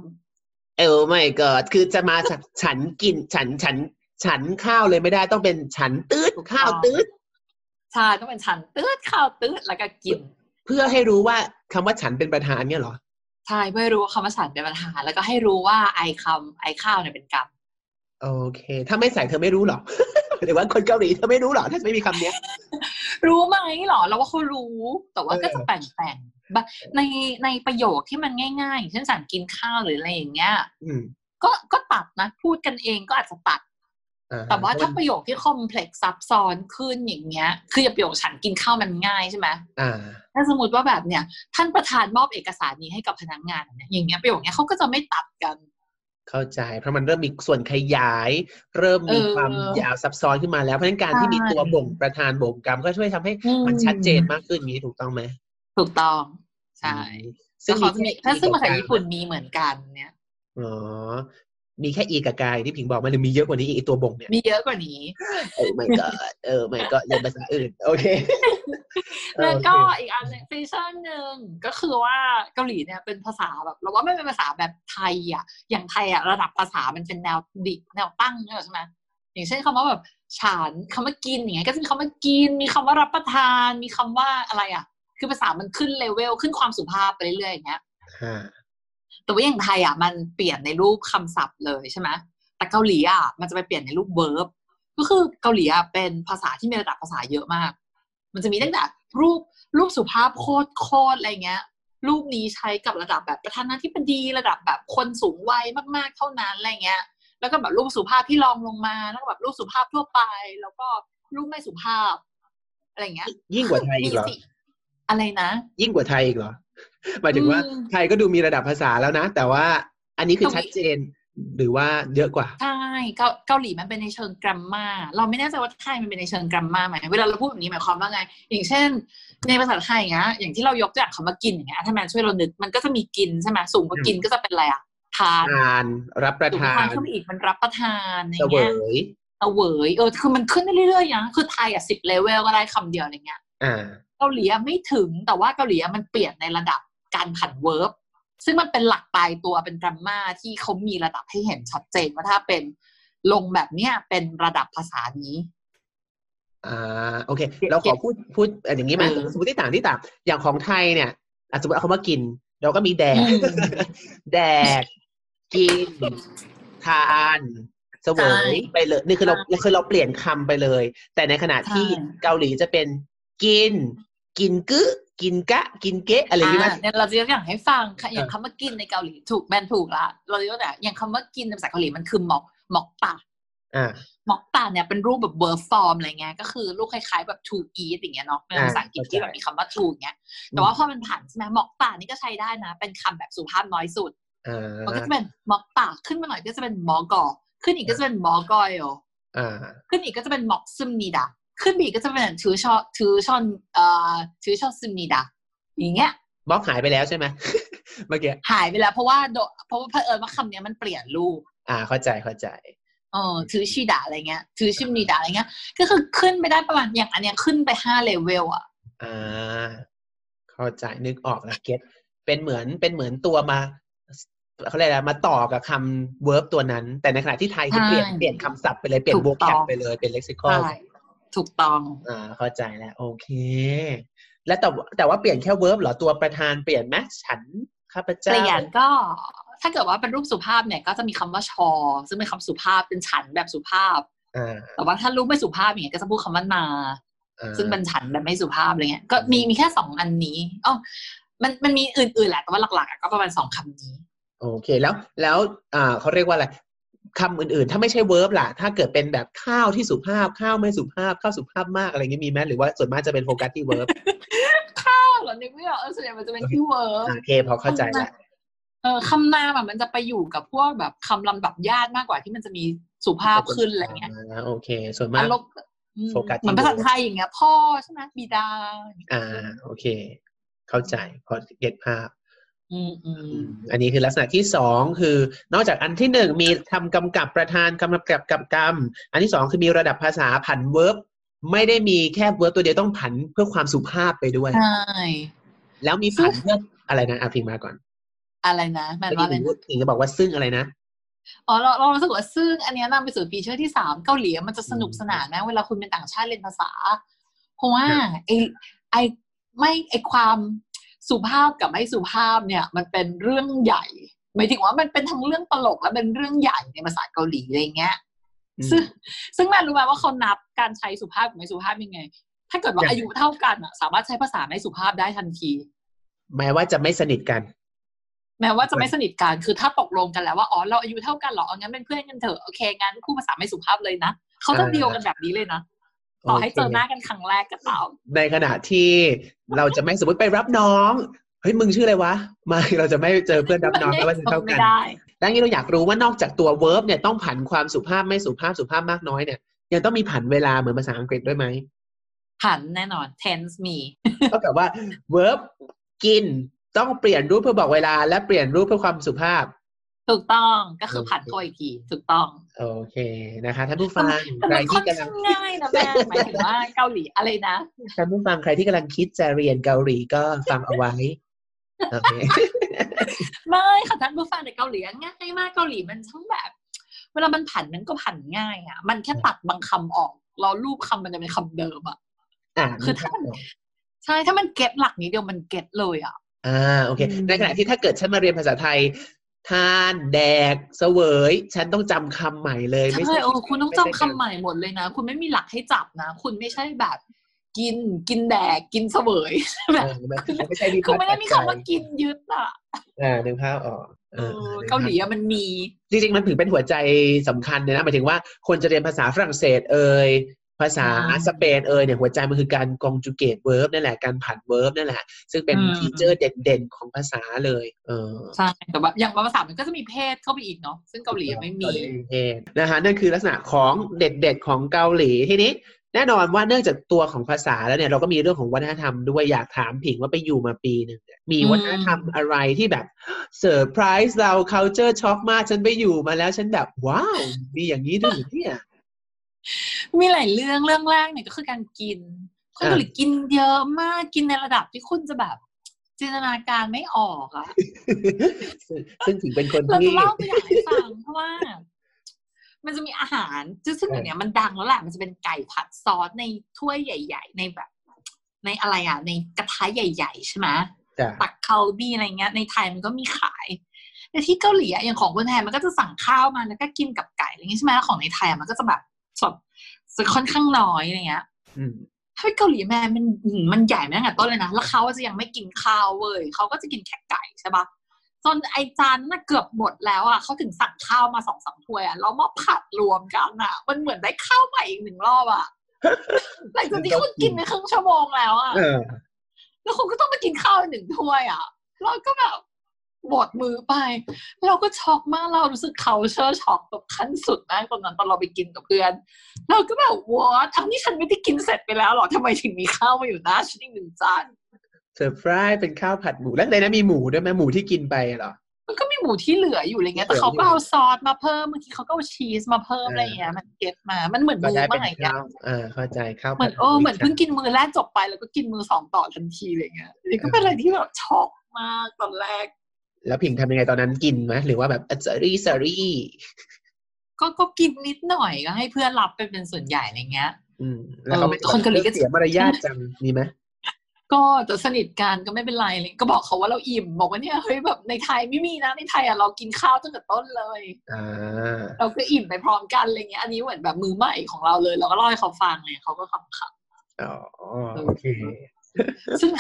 เออไม่ก็คือจะมาจากฉันกินฉันฉัน ฉันข้าวเลยไม่ได้ต้องเป็นฉันตืดถูกต้องข้าวตืดใช่ต้องเป็นฉันตืดข้าวตืดแล้วก็กิน เพื่อให้รู้ว่าคำว่าฉันเป็นประธานเนี่ยเหรอใช่เพื่อให้รู้ว่าคำว่าฉันเป็นประธานแล้วก็ให้รู้ว่าไอคำไอข้าวเนี่ยเป็นกรรมโอเค ถ้าไม่ใส่เธอไม่รู้หรอหรือว่าคนเกาหลีเธอไม่รู้หรอถ้าไม่มีคำเนี้ย รู้ไหมหรอเราว่าเขารู้ แต่ว่าเออก็จะแต่งแต่งๆบะในในประโยคที่มันง่ายๆอย่างเช่นฉันกินข้าวหรืออะไรอย่างเงี้ยอืมก็ก็ตัดนะ พูดกันเองก็อาจจะตัดอ่ฮะ แต่ว่าถ้าประโยคที่คอมเพล็กซ์ซับซ้อนขึ้นอย่างเงี้ย คืออย่างประโยคฉันกินข้าวมันง่ายใช่ไหมอ่าถ้าสมมติว่าแบบเนี้ยท่านประธานมอบเอกสารนี้ให้กับพนักงานเนี่ยอย่างเงี้ยประโยคเนี้ยเขาก็จะไม่ตัดกัน เข้าใจเพราะมันเริ่มมีส่วนขยาย เริ่มมีเออความยาวซับซ้อนขึ้นมาแล้วเพราะฉะนั้นการที่มีใช่ตัวบ่งประธานบ่งกรรมก็ช่วยทำให้อืมมันชัดเจนมากขึ้นอย่างนี้ถูกต้องไหมถูกต้องใช่อืมซึ่งเขาจะมีแค่ถ้าซึ่งอีภาษากับญี่ปุ่นมีเหมือนกันเนี่ยอ๋อ มีแค่อีกับกายที่ผิงบอกมันหรือมีเยอะกว่านี้อีกไอ้ตัวบ่งเนี่ยมีเยอะกว่านี้เออไม่ก็เออไม่ก็เรียนภาษาอื่น โอเค แล้วก็โอเคอีกอันหนึงฟีเจอร์หนึ่งก็คือว่าเกาหลีเนี่ยเป็นภาษาแบบเราว่าไม่เป็นภาษาแบบไทยอะอย่างไทยอะระดับภาษามันเป็นแนวดิแนวตั้งเนี่ยใช่ไหมอย่างเช่นคำว่าแบบฉันคำว่ากินอย่างเงี้ยก็จะมีคำว่ากิน มีคำว่ารับประทาน มีคำว่าอะไรอะ คือภาษามันขึ้นเลเวลขึ้นความสุภาพไปเรื่อยๆอย่างเงี้ยอ่า แต่ว่าอย่างไทยอะมันเปลี่ยนในรูปคำศัพท์เลยใช่ไหมแต่เกาหลีอะมันจะไปเปลี่ยนในรูปเวิร์บก็คือเกาหลีอะเป็นภาษาที่มีระดับภาษาเยอะมาก มันจะมีตั้งแต่รูปรูปสุภาพโคตรโคตรอะไรเงี้ย รูปนี้ใช้กับระดับแบบประธานาธิบดีระดับแบบคนสูงวัยมากๆเท่านั้นอะไรเงี้ย แล้วก็แบบรูปสุภาพที่รองลงมาแล้วก็แบบรูปสุภาพทั่วไป แล้วก็รูปไม่สุภาพ อะไรเงี้ย ยิ่งกว่าไทยอีกเหรอมีสิอะไรนะ ยิ่งกว่าไทยอีกเหรอ หมายถึงว่าอืมไทยก็ดูมีระดับภาษาแล้วนะ แต่ว่าอันนี้คือเกาหลีชัดเจนหรือว่าเยอะกว่า ใช่เกาเกาหลีมันเป็นในเชิงกราฟมาเราไม่แน่ใจว่าไทยมันเป็นในเชิงกราฟมาไหมเวลาเราพูดแบบนี้หมายความว่าไง อย่างเช่น ในภาษาไทยอย่างเงี้ยอย่างที่เรายกตัวอย่างคำว่ากินอย่างเงี้ยถ้าแมนช่วยเรานึกมันก็จะมีกินใช่ไหมสูงกว่ากินก็จะเป็นอะไรอะทานทาน รับประสูงกทาว่าทานนขึ้นไปอีกมันรับประทานอเสย่างวเงี้ยยเสวยเออคือมันขึ้นได้เรื่อยๆนะคือไทยอะสิบเลเวลก็ได้คำเดียวอะไรเงี้ยอ่าเกาหลีอะไม่ถึงแต่ว่าเกาหลีอะมันเปลี่ยนในระดับ การผันเวิร์บซึ่งมันเป็นหลักตายตัวเป็นกราฟมาที่เขามีระดับให้เห็นชัดเจนว่าถ้าเป็นลงแบบเนี้ยเป็นระดับภาษานี้อ่าโอเคเก็บเราขอพูดพูดอย่างนี้ไหมเออสมมติที่ต่างที่ต่างอย่างของไทยเนี่ยอะสมมติเอาคำว่ากิน เราก็มีแดกอืมแดก กิน ทานเสวยใช่ไปเลยนี่คือเราใช่คือเราเปลี่ยนคำไปเลย แต่ในขณะที่ใช่เกาหลีจะเป็นกิน กินกึกินกะ กินเกะอะไรอย่างนี้ไหมอ่าเนี่ยเราจะยกตัวอย่างให้ฟังค่ะอย่างเออคำว่ากินในเกาหลีถูกแมนถูกละเราจะยกตัวอย่างอย่างคำว่ากินในภาษาเกาหลีมันคือหมอกหมอกตาอ่าหมอกตาเนี่ยเป็นรูปแบบ verb form อะไรเงี้ยก็คือรูปคล้ายๆแบบ to eat อย่างเงี้ยเนาะในภาษาอังกฤษเข้าใจที่แบบมีคำว่า to อย่างเงี้ยแต่ว่าพอมันผ่านใช่ไหมหมอกตานี่ก็ใช้ได้นะ เป็นคำแบบสุภาพน้อยสุดอ่ามันก็จะเป็นหมอกตาขึ้นมาหน่อยก็จะเป็นหมอกอขึ้นอีกก็จะเป็นหมอกอยออ่าขึ้นอีกก็จะเป็นหมอกซึมนีดา ขึ้นอีกก็จะเป็นถือชอถือชอนเอ่อถือชอซึมนีดาอย่างเงี้ยบล็อกหายไปแล้วใช่ไหมเมื่อกี้หายไปแล้ว เพราะว่าโดเพราะว่าเผอิญว่าคำเนี้ยมันเปลี่ยนรูป อ่าเข้าใจเข้าใจเออถือชีดาอะไรเงี้ยถือชิมนีดาอะไรเงี้ย ก็คือขึ้นไปได้ประมาณอย่างอันเนี้ยขึ้นไปห้าเลเวลอะอ่าเข้าใจนึกออกแล้วเก็ตเป็นเหมือนเป็นเหมือนตัวมาเขาเรียกอะไรมาต่อกับคำ verb ตัวนั้น แต่ในขณะที่ไทยคือเปลี่ยนใช่เปลี่ยนคำศัพท์ไปเลยเปลี่ยนถูก vocab ต้องไปเลยเป็น lexical ใช่ ถูกต้องอ่าเข้าใจแล้ว โอเค แล้วแต่ว่าแต่ว่าเปลี่ยนแค่ verb เหรอตัวประธานเปลี่ยนไหมฉันข้าพเปเจ้าลี่ยนก็ ถ้าเกิดว่าเป็นรูปสุภาพเนี่ย ก็จะมีคำว่าชอ ซึ่งเป็นคำสุภาพเป็นฉันแบบสุภาพอ่าแต่ว่าถ้ารูปไม่สุภาพอย่างเงี้ยก็จะพูดคำว่านาอ่าซึ่งเป็นฉันแบบไม่สุภาพอะไรเงี้ยก็มีมีแค่สองอันนี้อ๋อมันมันมีอื่นๆแหละแต่ว่าหลักๆอะก็ประมาณสองคำนี้ โอเคแล้วแล้วอ่าเขาเรียกว่าอะไร คำอื่นๆ ถ้าไม่ใช่ verb ล่ะ ถ้าเกิดเป็นแบบข้าวที่สุภาพ ข้าวไม่สุภาพ ข้าวสุภาพมากอะไรเงี้ยมีไหมหรือว่าส่วนมากจะเป็นโฟกัสที่ verbข้าวเหรอนึกไม่ออกเออส่วนใหญ่มันจะเป็นที่ verb โอเคพอเข้าใจละเออคำนามอะมันจะไปอยู่กับพวกแบบคำลำดับญาติมากกว่าที่มันจะมีสุภาพขึ้นอะไรเงี้ยาโอเค ส่วนมากอารมณ์อืมโฟกัสที่เหมือนภาษาไทยอย่างเงี้ย พ่อใช่ไหมบิดา อ่า โอเค เข้าใจพอ get ภาพ อืมอืมอันนี้คือลักษณะที่สองคือนอกจากอันที่หนึ่งมีคำกำกับประธานคำกำกับกับกรรม อันที่สองคือมีระดับภาษาผัน verb ไม่ได้มีแค่ verb ตัวเดียวต้องผันเพื่อความสุภาพไปด้วยใช่แล้วมีผันเพื่ออะไรนะอาพิงมาก่อน อะไรนะแมนเมื่อว่าอะไรกี้นะถึงจะบอกว่าซึ่งอะไรนะอ๋อเราเรารู้สึกว่าซึ่งอันเนี้ยนำไปสู่ฟีเจอร์ที่สามเกาหลีมันจะสนุกสนานนะ เวลาคุณเป็นต่างชาติเรียนภาษา เพราะว่าไอไอไม่ไอความ สุภาพกับไม่สุภาพเนี่ยมันเป็นเรื่องใหญ่หมายถึงว่ามันเป็นทั้งเรื่องตลกและเป็นเรื่องใหญ่ในภาษาเกาหลีอะไรเงี้ยอืมซึ่งซึ่งแม่รู้ไหมว่าเขานับการใช้สุภาพกับไม่สุภาพยังไง ถ้าเกิดว่ายังไงอายุเท่ากันอะ สามารถใช้ภาษาไม่สุภาพได้ทันที แม้ว่าจะไม่สนิทกัน แม้ว่าจะไม่สนิทกันคือถ้าตกลงกันแล้วว่าอ๋อเราอายุเท่ากันเหรอเอางั้นเป็นเพื่อนกันเถอะโอเคงั้นพูดภาษาไม่สุภาพเลยนะเขาจะอ่าดีลกันแบบนี้เลยนะ ต่อให้เจอหน้ากันครั้งแรกก็ตามในขณะที่เราจะไม่สมมติไปรับน้องเฮ้ยมึงชื่ออะไรวะไม่เราจะไม่เจอเพื่อนรับน้องไม่ว่าจะเท่าไม่กันได้ดังนี้เราอยากรู้ว่านอกจากตัว verb เนี่ยต้องผันความสุภาพไม่สุภาพสุภาพมากน้อยเนี่ยยังต้องมีผันเวลาเหมือนภาษาอังกฤษด้วยไหมผันแน่นอน tense มีก็แบบว่า verb กินต้องเปลี่ยนรูปเพื่อบอกเวลา และเปลี่ยนรูปเพื่อความสุภาพ ถูกต้องก็คือผันตัวอีกทีถูกต้อง โอเคนะคะท่านผู้ฟังแต่ใครมันค่ที่อนกำลัข้างงง่ายนะแม่หมายถึงว่าเกาหลีอะไรนะท่านผู้ฟังใครที่กำลังคิดจะเรียนเกาหลีก็ฟังเอาไว้โอเคไม่ค่ะท่านผู้ฟังในเกาหลีง่ายมากเกาหลีมันทั้งแบบ เวลามันผันมันก็ผันง่ายอะ มันแค่ตัดบางคำออกแล้วรูปคำมันจะเป็นคำเดิมอะอ่าคือถ้ามันใช่ถ้ามันเก็ตหลักนี้เดียวมันเก็ตเลยอะอ่าโอเคอืมในขณะที่ถ้าเกิดฉันมาเรียนภาษาไทย ทานแดกเสวย ฉันต้องจำคำใหม่เลยไม่ใช่ใช่เออคุณต้องจำคำใหม่หมดเลยนะ คุณไม่มีหลักให้จับนะ คุณไม่ใใช่แบบ กินกินแดกกินเสวยเอแบบอมันมันไม่ใช่วิคือพัฒไม่น์ได้มีปัจคำว่าจัยกินยึดอะอ่านึกภาพออกเออเกาหลีอะมันมี จริงๆ มันถึงเป็นหัวใจสำคัญเลยนะหมายถึงว่าคนจะเรียนภาษาฝรั่งเศสเอ่ย ภาษาอ่าสเปนเอ่ยเนี่ยหัวใจมันคือการ conjugate verb นั่นแหละการผัน verb นั่นแหละ ซึ่งเป็นอืมฟีเจอร์เด่นๆของภาษาเลย เออใช่แต่แบบอย่างภาษามันก็จะมีเพศเข้าไปอีกเนาะซึ่งเกาหลียังไม่มีเกาหลีเองนะคะนั่นคือลักษณะของเด็ดๆของเกาหลีทีนี้แน่นอนว่าเนื่องจากตัวของภาษาแล้วเนี่ยเราก็มีเรื่องของวัฒนธรรมด้วยอยากถามผิงว่าไปอยู่มาปีหนึ่งเนี่ยมีอืมวัฒนธรรมอะไรที่แบบเซอร์ไพรส์เรา culture shock มากฉันไปอยู่มาแล้วฉันแบบ ว้าว มีอย่างนี้ด้วยเหรอเนี่ย มีหลายเรื่องเรื่องแรกเนี่ยก็คือการกิน คนเกาหลีกินเยอะมากกินในระดับที่คุณจะแบบจินตนาการไม่ออกอะซึ่งซึ่งถึงเป็นคนเราที่จะเล่าตัวอย่างให้ฟังเพราะว่า มันจะมีอาหารซึ่งซึ่งอย่างเนี้ยมันดังแล้วแหละมันจะเป็นไก่ผัดซอสในถ้วยใหญ่ ๆ ในแบบ ในอะไรอะ ในกระทะใหญ่ ๆ ใช่ไหมจ้ะตักคาลบีอะไรเงี้ย ในไทยมันก็มีขายแต่ที่เกาหลีอะอย่างของคนไทยมันก็จะสั่งข้าวมาแล้วก็กินกับไก่อะไรเงี้ยใช่ไหมแล้วของในไทยอะมันก็จะแบบ สดจะค่อนข้างน้อยอะไรเงี้ยอืมถ้าเป็นเกาหลีแม่มันอืมมันใหญ่มาตั้งแต่ต้นเลยนะแล้วเขาจะยังไม่กินข้าวเว้ยเขาก็จะกินแค่ไก่ใช่ปะจนไอจานนั้นนะเกือบหมดแล้วอะเขาถึงสั่งข้าวมาสองสามถ้วยอะแล้วมาผัดรวมกันอะ มันเหมือนได้ข้าวใหม่อีกหนึ่งรอบอะหลังจากที่คุณกินไปครึ่งชั่วโมงแล้วอะเออแล้วคุณก็ต้องมากินข้าวอีกหนึ่งถ้วยอะเราก็แบบ หมดมื้อไป เราก็ช็อกมากเรารู้สึก culture shock แบบขั้นสุดมากตอนนั้นตอนเราไปกินกับเพื่อน เราก็แบบ what ทั้งที่ฉันไม่ได้กินเสร็จไปแล้วเหรอทำไมถึงมีข้าวมาอยู่หน้าฉันอีกหนึ่งจานเซอร์ไพรส์เป็นข้าวผัดหมูแล้วในนั้นมีหมูด้วยไหมหมูที่กินไปเหรอมันก็มีหมูที่เหลืออยู่อะไรเงี้ยแต่เขาก็เอาซอสมาเพิ่มบางทีเขาก็เอาชีสมาเพิ่มอะไรเงี้ยมัน get มา มันเหมือนก็มือได้เมื่เป็อนไหร่ข้าวอ่าเข้าใจข้าวเหมือนผัดโอ้เหมือนหเพิ่งกินมื้อแรกจบไปแล้วก็กินมื้อสองต่อทันทีอะไรเงี้ยนี่ก็เป็นอะไรที่แบบช็อกมากตอนแรก แล้วผิงทำยังไงตอนนั้นกินไหมหรือว่าแบบ sorry sorryก็ก็กินนิดหน่อยก็ให้เพื่อนรับไปเป็นส่วนใหญ่อะไรเงี้ย อืม แล้วเขาไม่เออคนเกาหลีก็เสียมารยาทจังมีไหมก็จะสนิทกันก็ไม่เป็นไรเลยก็บอกเขาว่าเราอิ่ม บอกว่าเนี่ยเฮ้ยแบบในไทยไม่มีนะในไทยอะเรากินข้าวตั้งแต่ต้นเลยอ่าเราก็อิ่มไปพร้อมกันอะไรเงี้ยอันนี้เหมือนแบบมือใหม่ของเราเลย เราก็เล่าให้เขาฟังเลยเขาก็ขำอ๋อโอเคๆ ซึ่ง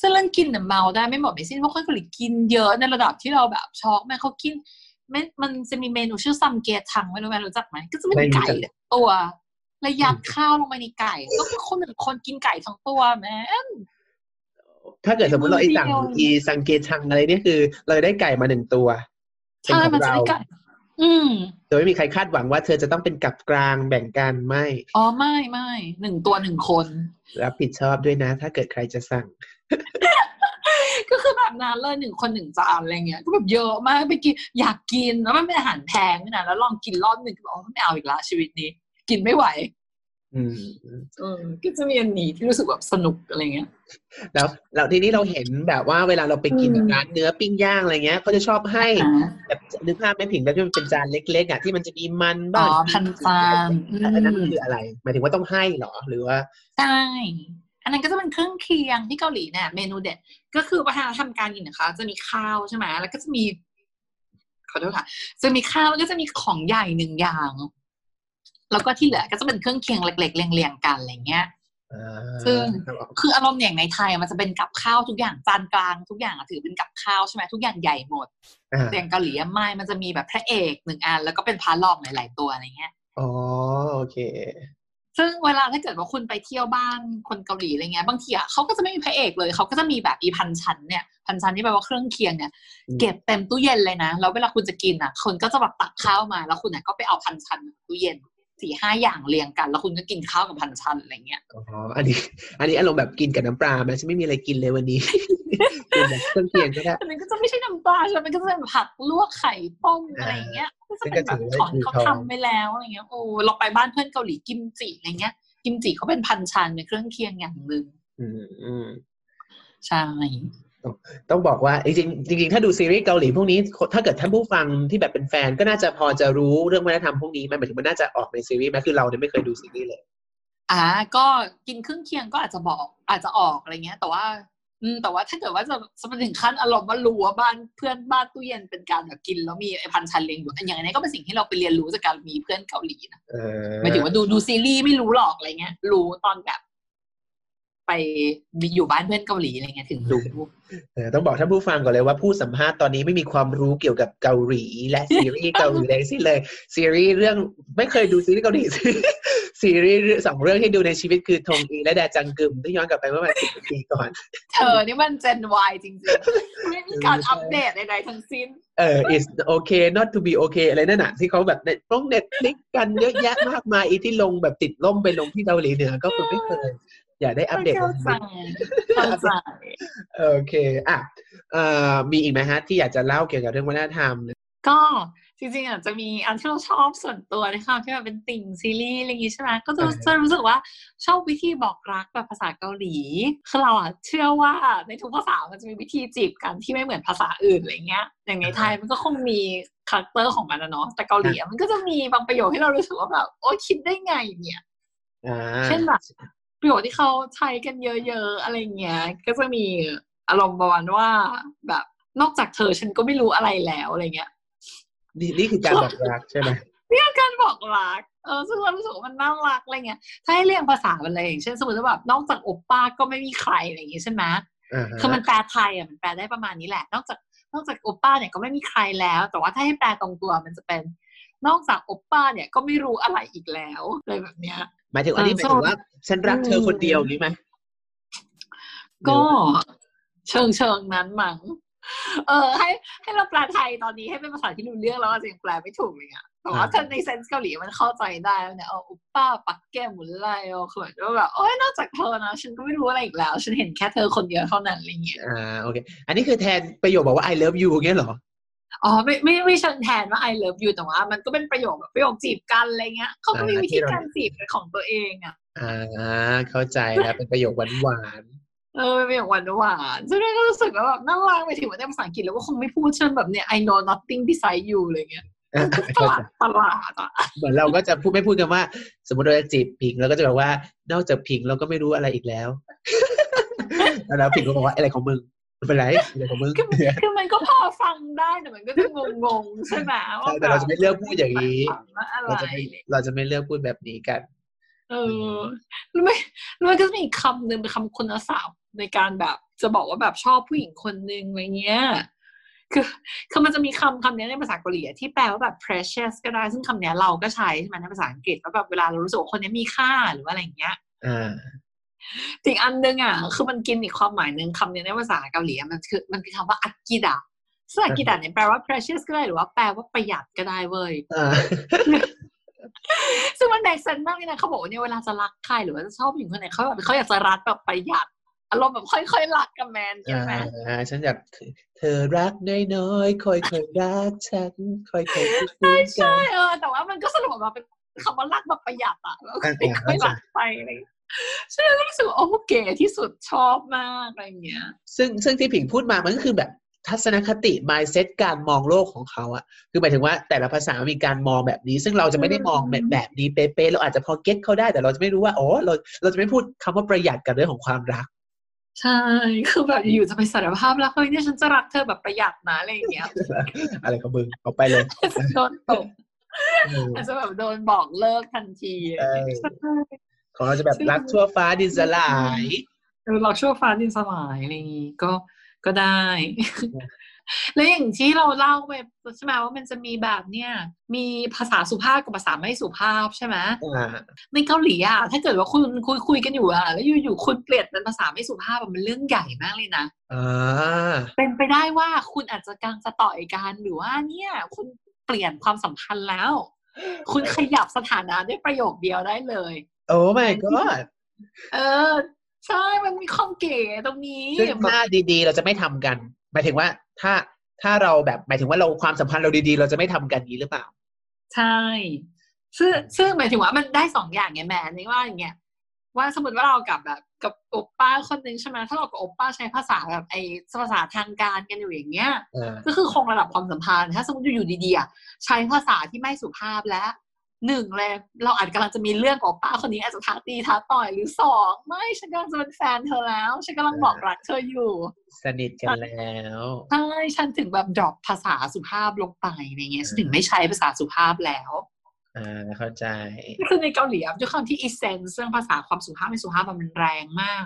ซึ่งเรื่องกินเนี่ยเมาได้ไม่หมดไม่สิ้นเพราะคนเกาหลีกินเยอะในระดับที่เราแบบช็อกแม่เขากินไม่มันจะมีเมนูชื่อซัมเกทังไม่รู้แม่รู้จักไหมก็จะเป็นไม่รู้ไก่จักตัวแล้วยัดข้าวลงไปในไก่ ก็คือคนหนึ่งคนกินไก่ทั้งตัวแม่ถ้าเกิดสมมติเราไอ้สั่งเดียวอีสังเกตชังอะไรเนี่ยคือ เราได้ไก่มาหนึ่งตัวเป็นใช่ของมันจะเราได้ไก่อืมโดยไม่มีใครคาดหวังว่าเธอจะต้องเป็นกับกลางแบ่งกันไม่ อ๋อไม่ไม่หนึ่งตัวหนึ่งคนรับผิดชอบด้วยนะ ถ้าเกิดใครจะสั่ง ก็คือแบบนั้นเลยหนึ่งคนหนึ่งจานอะไรเงี้ยก็แบบเยอะมากไปกินอยากกินแล้วมันเป็นอาหารแพงด้วยนะแล้วลองกินรอบหนึ่งก็บอกไม่เอาอีกละชีวิตนี้ กินไม่ไหว อืมเออก็จะมีอันนี้ที่รู้สึกแบบสนุกอะไรเงี้ย แล้วแล้วทีนี้เราเห็นแบบว่าเวลาเราไปกินอืมร้านเนื้อปิ้งย่างอะไรเงี้ยเขาจะชอบให้อ่าแบบนึกภาพไม่ผิงแบบที่มันเป็นจานเล็กๆอะที่มันจะมีมันอ๋บ้างอพันจานอือันนั้นมคืออะไรหมายถึงว่าต้องให้เหรอหรือว่าใช่อันนั้นก็จะเป็นเครื่องเคียงที่เกาหลีเนี่ยเมนูเด็ดก็คือวัฒนธรรมการกินนะคะจะมีข้าวใช่ไหมแล้วก็จะมีขอโทษค่ะจะมีข้าวแล้วก็จะมีของใหญ่หนึ่งอย่าง แล้วก็ที่เหลือก็จะเป็นเครื่องเคียงเล็ก ๆ เรียงๆกันอะไรเงี้ยอ่าซึ่งคืออารมณ์อย่างในไทยอะมันจะเป็นกับข้าวทุกอย่างจานกลางทุกอย่างอะถือเป็นกับข้าวใช่ไหมทุกอย่างใหญ่หมดอ่าแต่อย่างเกาหลีอะไม่มันจะมีแบบพระเอกหนึ่งอันแล้วก็เป็นพระรองหลายๆตัวอะไรเงี้ยอ๋อโอเค ซึ่งเวลาถ้าเกิดว่าคุณไปเที่ยวบ้านคนเกาหลีอะไรเงี้ยบางทีอะเขาก็จะไม่มีพระเอกเลยเขาก็จะมีแบบอีพันชั้นเนี่ยพันชั้นที่แปลว่าเครื่องเคียงเนี่ยอืมเก็บเต็มตู้เย็นเลยนะแล้วเวลาคุณจะกินอะคนก็จะแบบตักข้าวมา แล้วคุณอะก็ไปเอาพันชั้นตู้เย็น สี่ห้าอย่างเรียงกัน แล้วคุณก็กินข้าวกับพันชั้นอะไรเงี้ยอ๋ออันนี้ อันนี้อารมณ์แบบกินกับน้ำปลาไหมฉันไม่มีอะไรกินเลยวันนี้กินแบบเครื่องเคียงก็ได้แต่มันก็จะไม่ใช่น้ำปลาใช่ไหมมันก็จะเป็นผักลวกไข่ต้มอะไรอย่างเงี้ยก็จะเป็นแบบของที่เขาทำไปแล้วอะไรเงี้ยโอ้เราไปบ้านเพื่อนเกาหลีกิมจิอะไรเงี้ย กิมจิเขาเป็นพันชันเป็นเครื่องเคียงอย่างหนึ่งอืมอืมใช่ ต้องบอกว่าจริงๆจริงๆถ้าดูซีรีส์เกาหลีพวกนี้ ถ้าเกิดท่านผู้ฟังที่แบบเป็นแฟน ก็น่าจะพอจะรู้เรื่องวัฒนธรรมพวกนี้ไหมหมายถึงมันน่าจะออกในซีรีส์ไหมคือเราเนี่ยไม่เคยดูซีรีส์เลย อ่า ก็กินเครื่องเคียงก็อาจจะบอกอาจจะออกอะไรเงี้ย แต่ว่า อืมแต่ว่าถ้าเกิดว่าจะจะมาถึงขั้นอารมณ์ว่ารู้ว่าบ้านเพื่อนบ้านตู้เย็นเป็นการแบบกินแล้วมีไอพันชันเลี้ยงอยู่อันอย่างนี้ก็เป็นสิ่งที่เราไปเรียนรู้จากการมีเพื่อนเกาหลีนะเออหมายถึงว่าดูดูซีรีส์ไม่รู้หรอกอะไรเงี้ย รู้ตอนแบบ ไปอยู่บ้านเพื่อนเกาหลีอะไรเงี้ยถึงรู้เออต้องบอกท่านผู้ฟังก่อนเลยว่าผู้สัมภาษณ์ตอนนี้ไม่มีความรู้เกี่ยวกับเกาหลี และซีรีส์เกาหลีเลยสิ้นเลยซีรีส์เรื่องไม่เคยดูซีรีส์เกาหลีซีรีส์สองเรื่องที่ดูในชีวิตคือทงอีและแดจังกึมที่ย้อนกลับไปเมื่อประมาณสิบปีก่อนเธอนี่มัน Gen Y จริงๆ ไม่มีการอัปเดตใดๆทั้งสิ้นเออ is okay not to be okay อะไรนั่นน่ะที่เขาแบบในต้อง Netflix กันเยอะแยะมากมายอีที่ลงแบบติดร่มไปลงที่เกาหลีเหนือก็คือไม่เคย อยากได้อัปเดตเข้าใจเข้าใจโอเคอะเอ่อมีอีกไหมฮะ ที่อยากจะเล่าเกี่ยวกับเรื่องวัฒนธรรม ก็จริงๆอะจะมีอันที่เราชอบส่วนตัวนะคะที่แบบเป็นติ่งซีรีส์อะไรอย่างงี้ใช่ไหมก็จะอ่าจะรู้สึกว่าชอบวิธีบอกรักแบบภาษาเกาหลีคือเราอะเชื่อว่าในทุกภาษามันจะมีวิธีจีบกันที่ไม่เหมือนภาษาอื่นอะไรเงี้ย อย่างในไทยมันก็คงมี character ของมันนะเนาะแต่เกาหลีอะมันก็จะมีบางประโยคที่เรารู้สึกว่าแบบโอ๊ยคิดได้ไงเนี่ยอ่าเช่นแบบ ประโยชน์ที่เขาใช้กันเยอะๆอะไรเงี้ย ก็จะมีอารมณ์ประมาณว่าแบบนอกจากเธอฉันก็ไม่รู้อะไรแล้วอะไรเงี้ยนี่นี่คือการบอกรักใช่ไหมการบอกรักเออซึ่งเรารู้สึกว่ามันน่ารักอะไรเงี้ย ถ้าให้เรียงภาษามันเลยอย่างเช่นสมมติว่าแบบนอกจากโอปป้าก็ไม่มีใครอะไรอย่างงี้ใช่ไหมอ่าฮะคือมันแปลไทยอะมันแปลได้ประมาณนี้แหละ นอกจากนอกจากโอปป้าเนี่ยก็ไม่มีใครแล้ว แต่ว่าถ้าให้แปลตรงตัวมันจะเป็น นอกจากโอปป้าเนี่ยก็ไม่รู้อะไรอีกแล้วอะไรแบบเนี้ย หมายถึงอันนี้หเอมาอยถึงว่า ฉันรักเธอคนเดียวอย่างนี้ไหมก็เชิงเชิงนั้นมั้งเออ ให้ให้เราแปลไทยตอนนี้ให้เป็นภาษาที่รู้เรื่องแล้วอาจจะยังแปลไม่ถูกเลยอะแต่ว่าถ้าในเซนส์เกาหลีมันเข้าใจได้แล้วเนี่ยเอออุปป้าปักแก้มหมุนไล่เออคือเหมือนว่าแบบโอ้ยนอกจากเธอนะฉันก็ไม่รู้อะไรอีกแล้ว ฉันเห็นแค่เธอคนเดียวเท่านั้นอะไรเงี้ยอ่าโอเค อันนี้คือแทนประโยคบอกว่า I love you เงี้ยเหรอ อ๋อไม่ไม่ไม่เชิงแทนว่า I love you แต่ว่า มันก็เป็นประโยคแบบประโยคจีบกันอะไรเงี้ยเขาก็มีวิธีการจีบเป็นของตัวเองอะอ่าเข้าใจแล้วเป็นประโยคหวานเออเป็นอย่างหวานหวานๆซึ่งก็รู้สึกว่าแบบน่ารักไปถึงว่าในภาษาอังกฤษแล้วก็คงไม่พูดเช่นแบบเนี่ย I know nothing beside you อะไรเงี้ยๆอ่าตเข้าลาใจดตลาดอะเหมือนเราก็จะพูดไม่พูดกันว่า สมมติเราจะจีบผิงเราก็จะแบบว่านอกจากผิงเราก็ไม่รู้อะไรอีกแล้วแล้วผิงก็บอกว่าอะไรของมึง ไม่เป็นไรอะไรของมึงคือคือมันก็พอฟังได้แต่มันก็จะงงๆใช่ไหมว่าแต่เราจะไม่เลือกพูดอย่างนี้ว่าอะไรเราจะไม่เราจะไม่เลือกพูดแบบนี้กัน เออแล้วไม่แล้วมันก็จะมีอีกคำหนึ่งเป็นคำคุณศัพท์ในการแบบจะบอกว่าแบบชอบผู้หญิงคนหนึ่งอะไรเงี้ยคือคือมันจะมีคำคำนี้ในภาษาเกาหลีอะที่แปลว่าแบบ precious ก็ได้ ซึ่งคำนี้เราก็ใช้ใช่ไหมในภาษาอังกฤษว่าแบบเวลาเรารู้สึกว่าคนนี้มีค่าหรือว่าอะไรอย่างเงี้ย อ่าอีกอันหนึงอะคือมันกินอีกความหมายหนึ่งคำนี้ในภาษาเกาหลีอะมันคือมันคือคำว่าอักกิดะซึ่งอักกิดะเนี่ยแปลว่า precious ก็ได้หรือว่าแปลว่าประหยัดก็ได้เว้ยอ่าซึ่งมันแบกเซนมากเลยนะเขาบอกว่าเนี่ยเวลาจะรักใครหรือว่าจะชอบผู้หญิงคนไหนเขาแบบเขาอยากจะรักแบบประหยัดอารมณ์แบบค่อยๆรักกับแมนใช่ไหมอ่าฉันอยากเธอรักน้อยๆค่อยๆรักฉันค่อยๆคิดถึงกัใช่นเออแต่ว่ามันก็สรุปออกมาเป็นคำว่ารักแบบประหยัดอะแล้วก็อ่าค่อยๆรักไปอะไรอย่างเงี้ย ซึ่งก็รู้สึกว่าโอ้เก๋ที่สุดชอบมากอะไรอย่างเงี้ย ซึ่งซึ่งที่ผิงพูดมามันก็คือแบบทัศนคติ mindset การมองโลกของเขาอะคือหมายถึงว่าแต่ละภาษามีการมองแบบนี้ ซึ่งเราจะไม่ได้มองแบบแบบนี้เป๊ะๆเราอาจจะพอเก็ตเขาได้แต่เราจะไม่รู้ว่าอ๋อเราเราจะไม่พูดคำว่าประหยัดกับเรื่องของความรัก ใช่ คือแบบอยู่ๆจะไปสารภาพแล้วเฮ้ยเนี่ยฉันจะรักเธอแบบประหยัดนะอะไรอย่างเงี้ย อะไรของมึงเอาไปเลยโดนตบเอออาจจะแบบโดนบอกเลิกทันทีเออใช่ ของเราจะแบบรักทั่วฟ้าดินสลายเออเราชั่วฟ้าดินสลายอะไรอย่างงี้ก็ก็ได้ แล้วอย่างที่เราเล่าไปใช่ไหมว่ามันจะมีแบบเนี่ย มีภาษาสุภาพกับภาษาไม่สุภาพใช่ไหมอ่าในเกาหลีอะถ้าเกิดว่าคุณคุยคุยกันอยู่อะแล้วอยู่ๆคุณเปลี่ยนเป็นภาษาไม่สุภาพอะมันเรื่องใหญ่มากเลยนะอ่าเป็นไปได้ว่าคุณอาจจะกำลังจะต่อยกันหรือว่าเนี่ย คุณเปลี่ยนความสัมพันธ์แล้ว คุณขยับสถานะด้วยประโยคเดียวได้เลย โอ้ my god เออ ใช่มันมีความเก๋ตรงนี้ซึ่งหน้าดีๆ เราจะไม่ทำกัน หมายถึงว่าถ้าถ้าเราแบบหมายถึงว่าเราความสัมพันธ์เราดีๆ เราจะไม่ทำกันนี้หรือเปล่า ใช่ ซึ่งซึ่งหมายถึงว่ามันได้สองอย่างไงแม่นี่ว่าอย่างเงี้ยว่าสมมติว่าเรากับแบบกับโอปป้าคนหนึ่งใช่ไหมถ้าเรากับโอปป้าใช้ภาษาแบบไอ้ภาษาทางการกันอยู่อย่างเงี้ยอ่าก็คือคงระดับความสัมพันธ์ถ้าสมมติอยู่ดีๆอะใช้ภาษาที่ไม่สุภาพและ หนึ่งเลยเราอาจกำลังจะมีเรื่องกับโอปป้าคนนี้อาจจะท้าตีท้าต่อยหรือสองไม่ฉันกำลังจะเป็นแฟนเธอแล้ว ฉันกำลังบอกรักเธออยู่ สนิทกันแล้วใช่ฉันถึงแบบดรอปภาษาสุภาพลงไปอะไรเงี้ยฉันถึงไม่ใช้ภาษาสุภาพแล้วอ่าเข้าใจคือในเกาหลีอะด้วยความที่อีเซนเรื่องภาษาความสุภาพไม่สุภาพมันแรงมาก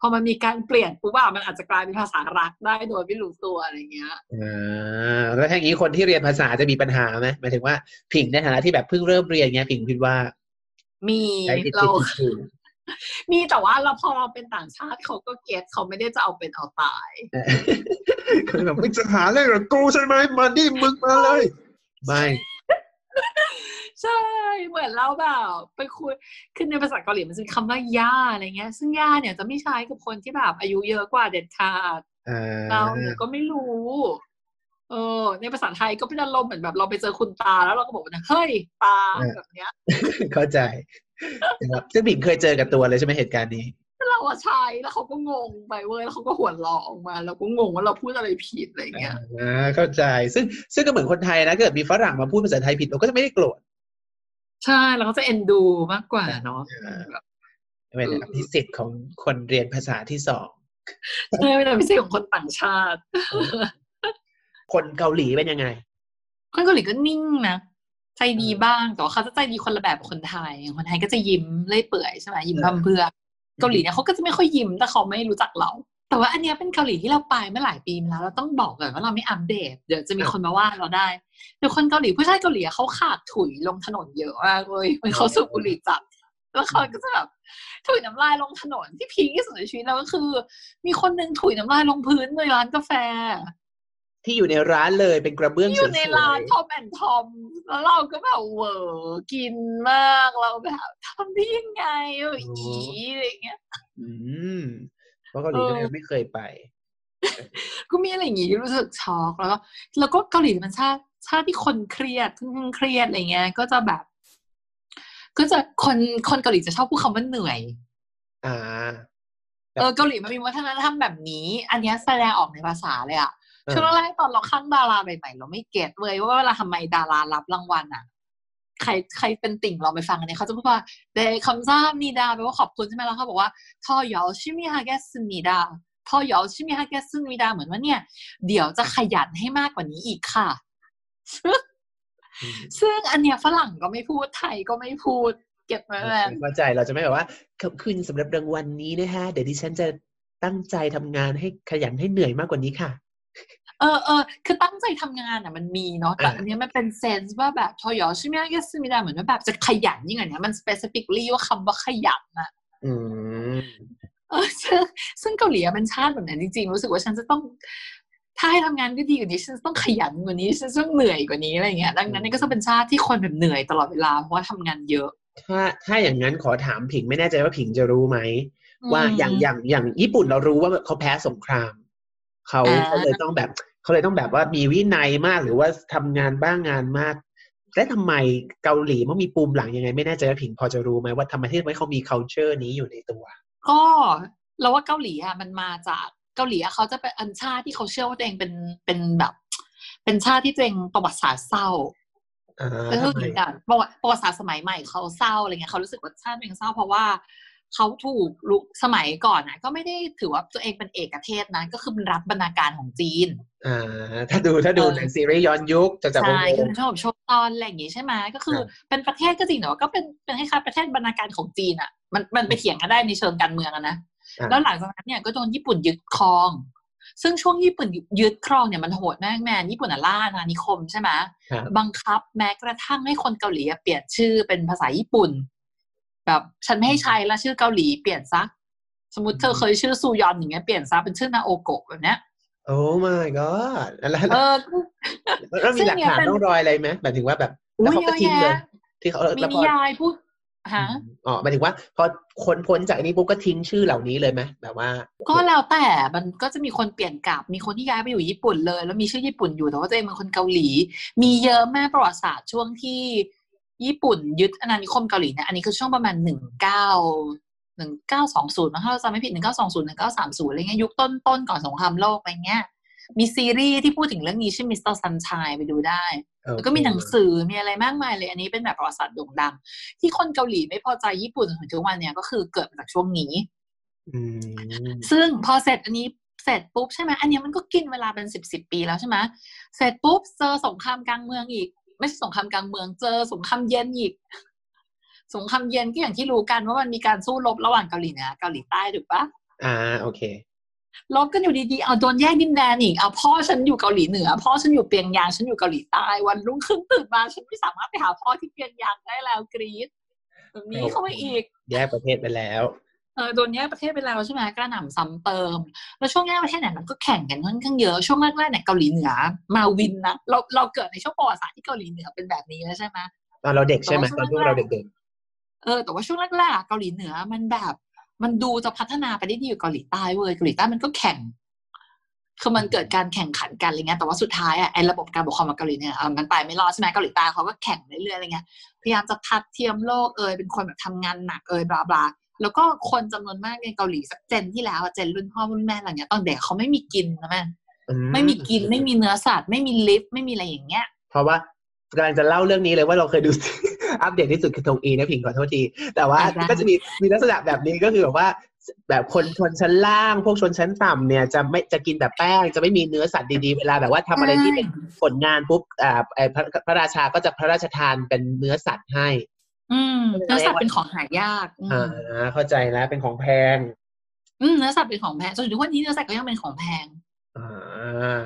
พอมันมีการเปลี่ยนปุ๊บอะมันอาจจะกลายเป็นภาษารักได้โดยไม่รู้ตัวอะไรเงี้ยอ่าแล้วถ้าอย่างนี้คนที่เรียนภาษาจะมีปัญหาไหมหมายถึงว่าผิงในฐานะที่แบบเพิ่งเริ่มเรียนเงี้ยผิงคิดว่า มีใช้ผิดเราผิดถูกมีแต่ว่าเราพอเราเป็นต่างชาติเขาก็เก็ตเขาไม่ได้จะเอาเป็นเอาตายคือแบบมึงจะหาเรื่องกับกูใช่ไหมมาดิมึงมาเลย ไม่ ใช่เหมือนเราแบบไปคุยคือในภาษาเกาหลีมันจะมีคำว่าย่าอะไรเงี้ย ซึ่งย่าเนี่ยจะไม่ใช้กับคนที่แบบอายุเยอะกว่าเด็ดขาดอ่าเราเนี่ยก็ไม่รู้ เออ ในภาษาไทยก็เป็นอารมณ์เหมือนแบบเราไปเจอคุณตาแล้วเราก็บอกว่าเฮ้ยตาแบบเนี้ย เข้าใจนะครับซึ่งผิงเคยเจอกับตัวเลยใช่ไหมเหตุการณ์นี้เรา อะใช้แล้วเขาก็งงไปเว้ยแล้วเขาก็หัวเราะออกมาเราก็งงว่าเราพูดอะไรผิดอะไรเงี้ยอ่าเข้าใจ ซึ่งซึ่งก็เหมือนคนไทยนะเกิดมีฝรั่งมาพูดภาษาไทยผิดเราก็จะไม่ได้โกรธใช่เราก็จะเอ็นดูมากกว่าเนาะอ่าแบบเป็นอภิสิทธิ์ของคนเรียนภาษาที่สองใช่เป็นพิเศษของคนต่างชาติ คนเกาหลีเป็นยังไง คนเกาหลีก็นิ่งนะใจดีบ้างแต่ว่าเขาจะใจดีคนละแบบกับคนไทยอย่างคนไทยก็จะยิ้มเล่อยเปื่อยใช่ไหมยิ้มเออพำเพรื่อ เกาหลีเนี่ยเขาก็จะไม่ค่อยยิ้มแต่เขาไม่รู้จักเรา แต่ว่าอันเนี้ยเป็นเกาหลีที่เราไปเมื่อหลายปีมาแล้วเราต้องบอกก่อนว่าเราไม่อัปเดตเดี๋ยวจะมีคนมาว่าเราได้เดี๋ยวคนเกาหลีผู้ชายเกาหลีเขาขากถุยลงถนนเยอะมากเลยมันเขาสูบบุหรี่จัดแล้วเขาก็จะแบบถุยน้ำลายลงถนนที่ peak ที่สุดในชีวิตเราก็คือ มีคนหนึ่งถุยน้ำลายลงพื้นในร้านกาแฟ ที่อยู่ในร้านเลยเป็นกระเบื้องอสยู่วยในร้านทอมแอนทอมแล้วเราก็แบบเวอร์กินมากเราแบบทำได้ยังไงแบบอีอะไรเงี้ยๆอืมเพราะเกาหลีก็เลยไม่เคยไป ก็มีอะไรอย่างงี้รู้สึกช็อกแล้วก็แล้วก็เกาหลีมันชาติชาติที่คนเครียดค่อนข้างเครียดอะไรเงี้ย ก็จะแบบ ก็จะคนคนเกาหลีจะชอบพูดคำว่าเหนื่อย อ่า เออเกาหลีมันมีวัฒนธรรมแบบนี้ อันเนี้ยแสดงออกในภาษาเลยอะเออ ช่วงแรกๆตอนเราข้างดาราใหม่ๆเราไม่เก็ตเลยว่าเวลาทำไมดารารับรางวัลอะใครใครเป็นติ่งลองไปฟังอันนี้เขาจะพูดว่าเดคำซ่ามีดาแปลว่าขอบคุณใช่ไหมแล้วเขาบอกว่าทอยอชิมิฮาเกสมีดาทอยอชิมิฮาเกสมีดาเหมือนว่าเนี่ย เดี๋ยวจะขยันให้มากกว่านี้อีกค่ะ ซึ่งอืมซึ่งอันเนี้ยฝรั่งก็ไม่พูดไทยก็ไม่พูดเก็บไว้แล้เข้าใจเราจะไม่แบบว่าขอบคุณสำหรับรางวัลนี้นะฮะเดี๋ยวดิฉันจะตั้งใจทำงานให้ขยันให้เหนื่อยมากกว่านี้ค่ะ เออเออคือตั้งใจทำงานอะมันมีเนาะแต่อ่าอันเนี้ยมันเป็น sense ว่าแบบ 더 열심히 하겠습니다 เหมือนว่าแบบจะขยันยิ่งกว่านี้มัน specifically ว่าคำว่าขยันอะอืมเออซึ่งซึ่งเกาหลีอะเป็นชาติแบบนั้นจริงๆ รู้สึกว่าฉันจะต้องถ้าให้ทำงานได้ดีกว่านี้ฉันจะต้องขยันกว่านี้ฉันจะต้องเหนื่อยกว่านี้อะไรเงี้ยดังนั้นนี่ก็จะเป็นชาติที่คนแบบเหนื่อยตลอดเวลาเพราะว่าทำงานเยอะ ถ้าถ้าอย่างนั้นขอถามผิงไม่แน่ใจว่าผิงจะรู้ไหมว่าอืมอย่างอย่างอย่างญี่ปุ่นเรารู้ว่าเขาแพ้สงครามเขาอ่าเขาเลยต้องแบบ เขาเลยต้องแบบว่ามีวินัยมากหรือว่าทำงานบ้างงานมาก และทำไมเกาหลีมันมีปูมหลังยังไง ไม่แน่ใจว่าผิงพอจะรู้ไหมว่าทำไมที่ไม่เขามี culture นี้อยู่ในตัว ก็เราว่าเกาหลีอะมันมาจากเกาหลีอะเขาจะเป็นอันชาติที่เขาเชื่อว่าตัวเองเป็นเป็นแบบ เป็นชาติที่ตัวเองประวัติศาสตร์เศร้าอ่าก็คือทำไมแบบประวัติประวัติศาสตร์สมัยใหม่เขาเศร้าอะไรเงี้ยเขารู้สึกว่าชาติตัวเองเศร้าเพราะว่า เขาถูกลุกสมัยก่อนนะก็ไม่ได้ถือว่าตัวเองเป็นเอกเทศนะก็คือเป็นรัฐบรรณาการของจีนอ่าถ้าดูถ้าดูเออในซีรีส์ย้อนยุคจากจากใช่วงคือชอบชมตอนอะไรอย่างงี้ใช่ไหมก็คือครับเป็นประเทศก็จริงแต่ว่าก็เป็นเป็นคล้ายๆประเทศบรรณาการของจีนอะมันมันไปเถียงกันได้ในเชิงการเมืองอะนะอ่าแล้วหลังจากนั้นเนี่ยก็โดนญี่ปุ่นยึดครอง ซึ่งช่วงญี่ปุ่นยึดครองเนี่ยมันโหดมากแมนญี่ปุ่นอะล่าอาณานิคมใช่ไหมครับบังคับแม้กระทั่งให้คนเกาหลีอะเปลี่ยนชื่อเป็นภาษาญี่ปุ่น แบบฉันไม่ให้ใช้ละชื่อเกาหลีเปลี่ยนซะสมมติเธอเคยชื่อซูยอนอย่างเงี้ยเปลี่ยนซะเป็นชื่อนาโอโกะแบบเนี้ยโอ้ my god แล้วเออแล้วมีซึ่งหลักเนี่ยฐานเป็นต้องรอยอะไรไหมหมายถึงว่าแบบอุ๊แล้วยเขาก็เยอะทิ้งเลยแยะที่เขามีแล้วพนิอยายพูดฮะอ๋อหมายถึงว่า พอคนพ้นจากอันนี้ปุ๊บก็ทิ้งชื่อเหล่านี้เลยไหมแบบว่า ก็แล้วแต่มันก็จะมีคนเปลี่ยนกลับ มีคนที่ย้ายไปอยู่ญี่ปุ่นเลย แล้วมีชื่อญี่ปุ่นอยู่แต่ว่าตัวเองเป็นคนเกาหลี มีเยอะมากประวัติศาสตร์ช่วงที่ ญี่ปุ่นยึดอาณานิคมเกาหลีเนี่ยอันนี้คือช่วงประมาณหนึ่งเก้าหนึ่งเก้าสองศูนย์ถ้าเราจำไม่ผิดหนึ่งเก้าสองศูนย์หนึ่งเก้าสามศูนย์อะไรเงี้ยยุคต้นต้นก่อนสงครามโลกอะไรเงี้ย มีซีรีส์ที่พูดถึงเรื่องนี้ชื่อ Mr. Sunshine ไปดูได้ แล้วก็มีหนังสือมีอะไรมากมายเลย อันนี้เป็นแบบประวัติศาสตร์โด่งดัง ที่คนเกาหลีไม่พอใจญี่ปุ่นจนถึงทุกวันเนี่ยก็คือเกิดมาจากช่วงนี้อืมซึ่งพอเสร็จอันนี้เสร็จปุ๊บใช่ไหมอันเนี้ยมันก็กินเวลาเป็นสิบสิบปีแล้วใช่ไหมเสร็จปุ๊บเจอสงครามกลางเมืองอีก ไม่ใช่สงครามกลางเมืองเจอสงครามเย็นอีกสงครามเย็นก็อย่างที่รู้กันว่ามันมีการสู้รบระหว่างเกาหลีเหนือเกาหลีใต้ถูกปะอ่าโอเครบกันอยู่ดีๆ เอาโดนแยกดินแดนอีก เอาพ่อฉันอยู่เกาหลีเหนือ พ่อฉันอยู่เปียงยาง ฉันอยู่เกาหลีใต้ วันรุ่งขึ้นตื่นมาฉันไม่สามารถไปหาพ่อที่เปียงยางได้แล้วกรี๊ดแบบนี้เข้ามาอีก แยกประเทศไปแล้วเออโดนแยกประเทศไปแล้วใช่ไหมกระหน่ำซ้ำเติม แล้วช่วงแยกประเทศเนี่ยมันก็แข่งกันค่อนข้างเยอะช่วงแรกๆเนี่ยเกาหลีเหนือมาวินนะเราเราเกิดในช่วงประวัติศาสตร์ที่เกาหลีเหนือเป็นแบบนี้แล้วใช่ไหมตอนเราเด็กใช่ไหมแต่ว่าตอนที่เราเด็กเออแต่ว่าช่วงแรกๆอะเกาหลีเหนือมันแบบ มันดูจะพัฒนาไปได้ดีกว่าเกาหลีใต้เว้ยเกาหลีใต้มันก็แข่งคือมันเกิดการแข่งขันกันอะไรเงี้ย แต่ว่าสุดท้ายอะไอ้ระบบการปกครองของเกาหลีเนี่ยเออมันไปไม่รอดใช่ไหมเกาหลีใต้เขาก็แข่งเรื่อยๆอะไรเงี้ย พยายามจะทัดเทียมโลกเอยเป็นคนแบบทำงานหนักเอยบลาบลา แล้วก็คนจำนวนมากในเกาหลีสักเจนที่แล้วอะเจนรุ่นพ่อรุ่นแม่อะไรเงี้ยตอนเด็กเขาไม่มีกินนะแม่ๆอืไม่มีกินไม่มีเนื้อสัตว์ไม่มีลิฟต์ไม่มีอะไรอย่างเงี้ย เพราะว่ากำลังจะเล่าเรื่องนี้เลยว่าเราเคยดูอัปเดตที่สุดคือทงอีนะผิงขอโทษที แต่ว่าได้ก็จะมีมีลักษณะแบบนี้ก็คือแบบว่า แบบคนชนชั้นล่าง พวกชนชั้นต่ำเนี่ยจะไม่จะกินแต่แป้งจะไม่มีเนื้อสัตว์ดีๆ เวลาแบบว่าทำอะไรที่เป็นผลงานปุ๊บอ่าไอ้พระพระราชาก็จะพระราชทานเป็นเนื้อสัตว์ให้ อืมเนื้อสัตว์เป็นของหายากอืมอ่าเข้าใจแล้วเป็นของแพง อืมเนื้อสัตว์เป็นของแพงจนถึงทุกวันนี้เนื้อสัตว์ก็ยังเป็นของแพงอ่า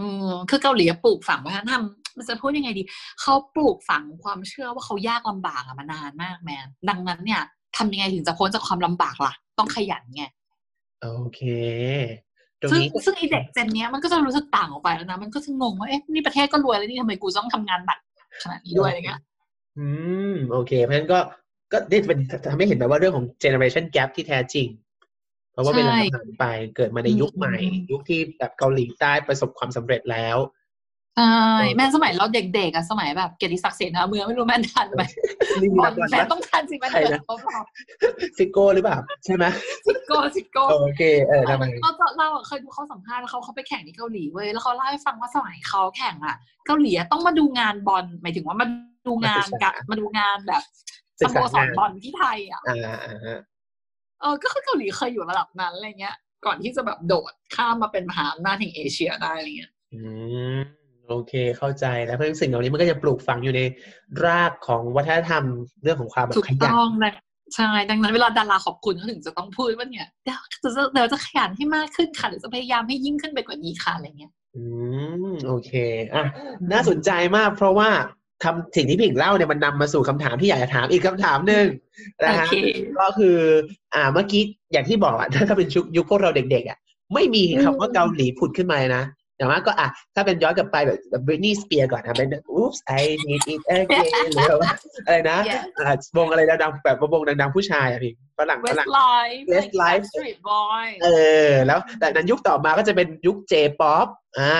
อืมคือเกาหลีปลูกฝังวัฒนธรรมมันจะพูดยังไงดีเขาปลูกฝังความเชื่อว่าเขายากลำบากอะมานานมากแมนดังนั้นเนี่ยทำยังไงถึงจะพ้นจากความลำบากล่ะ ต้องขยันไงโอเคตรงซึ่งนี้ก็ซึ่งไอเด็กเจนเนี้ยมันก็จะรู้สึกต่างออกไปแล้วนะ มันก็จะงงว่าเอ๊ะนี่ประเทศก็รวยแล้วนี่ทำไมกูต้องทำงานหนักขนาดนี้ด้วยอะไรเงี้ย อืม โอเค เพราะฉะนั้นก็ก็นี่เป็นทำให้เห็นแบบว่าเรื่องของ generation gap ที่แท้จริง เพราะว่าใช่เวลาผ่านไปเกิดมาในยุคใหม่อืมยุคที่แบบเกาหลีใต้ประสบความสำเร็จแล้วใช่แม่สมัยเราเด็กๆอะสมัยแบบเกียรติศักดิ์เสนาเมืองไม่รู้แม่นทันไหมนี่มีก่อรานงวัลแม่ปะต้องทันสิแม่ใครเกิดนะเขาบอกซิโก้หรือเปล่า ใช่ไหมซิโก้ซิโก้โอเคเออทำไมเขาจะเล่าอะเคยดูเขาสัมภาษณ์แล้วเขาเขาไปแข่งที่เกาหลีเว้ยแล้วเขาเล่าให้ฟังว่าสมัยเขาแข่งอะเกาหลีอะต้องมาดูงานบอลหมายถึงว่ามา ดูงานกับมาดูงานแบบสโมสรบอลที่ไทยอะอ่าอ่าเออก็คือเกาหลีเคยอยู่ระดับนั้นอะไรเงี้ย ก่อนที่จะแบบโดดข้ามมาเป็นมหาอำนาจแห่งเอเชียได้อะไรเงี้ยอืมโอเคเข้าใจแล้วเพราะสิ่งเหล่านี้มันก็จะปลูกฝังอยู่ในรากของวัฒนธรรมเรื่องของความแบบถูกขยันต้องนะใช่ ดังนั้นเวลาดาราขอบคุณเขาถึงจะต้องพูดว่าเนี่ยเดี๋ยวจะเดี๋ยวจะขยันให้มากขึ้นค่ะหรือจะพยายามให้ยิ่งขึ้นไปกว่านี้ค่ะอะไรเงี้ย อืมโอเคอะน่าสนใจมากเพราะว่า ทำสิ่งที่พี่หญิงเล่าเนี่ยมันนำมาสู่คำถามที่อยากจะถามอีกคำถามหนึ่งนะโอฮะเคก็คืออ่าเมื่อกี้อย่างที่บอกอะถ้าเป็นยุคยุคพวกเราเด็ก ๆอะไม่มีคำว่าอืมเกาหลีผุดขึ้นมาเลยนะอย่างมากก็อะถ้าเป็นย้อนกลับไปแบบแบบบริ t นี y สเปียก่อนนะเป็น oops I need it again หรือว่าอะไรนะ Yes อ่าวงอะไรดังๆแบบวงดังๆผู้ชายอะพี่ฝรั่งฝรั่ง Westlife Westlife Street Boy เออ แล้วแต่นั้นยุคต่อมาก็จะเป็นยุค J-pop อ่า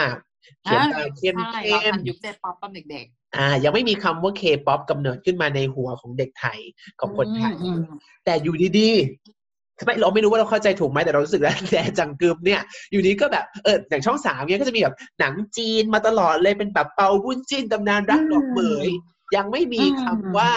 เขียนตามเข้มใช่เข้เรามทันยุคเจป๊อปตอนเด็ก อ่ายังไม่มีคำว่า K-pop กำเนิดขึ้นมาในหัวของเด็กไทยๆของคนไทยอืมแต่อยู่ดีๆทำไมเราไม่รู้ว่าเราเข้าใจถูกไหมแต่เรารู้สึกแล้วแต่จังกึมเนี่ย อยู่ดีก็แบบเอออย่างช่องสามเนี่ยก็จะมีแบบหนังจีนมาตลอดเลยเป็นแบบเปาบุญจินตำนานรักดอกเหมย ยังไม่มีคำว่า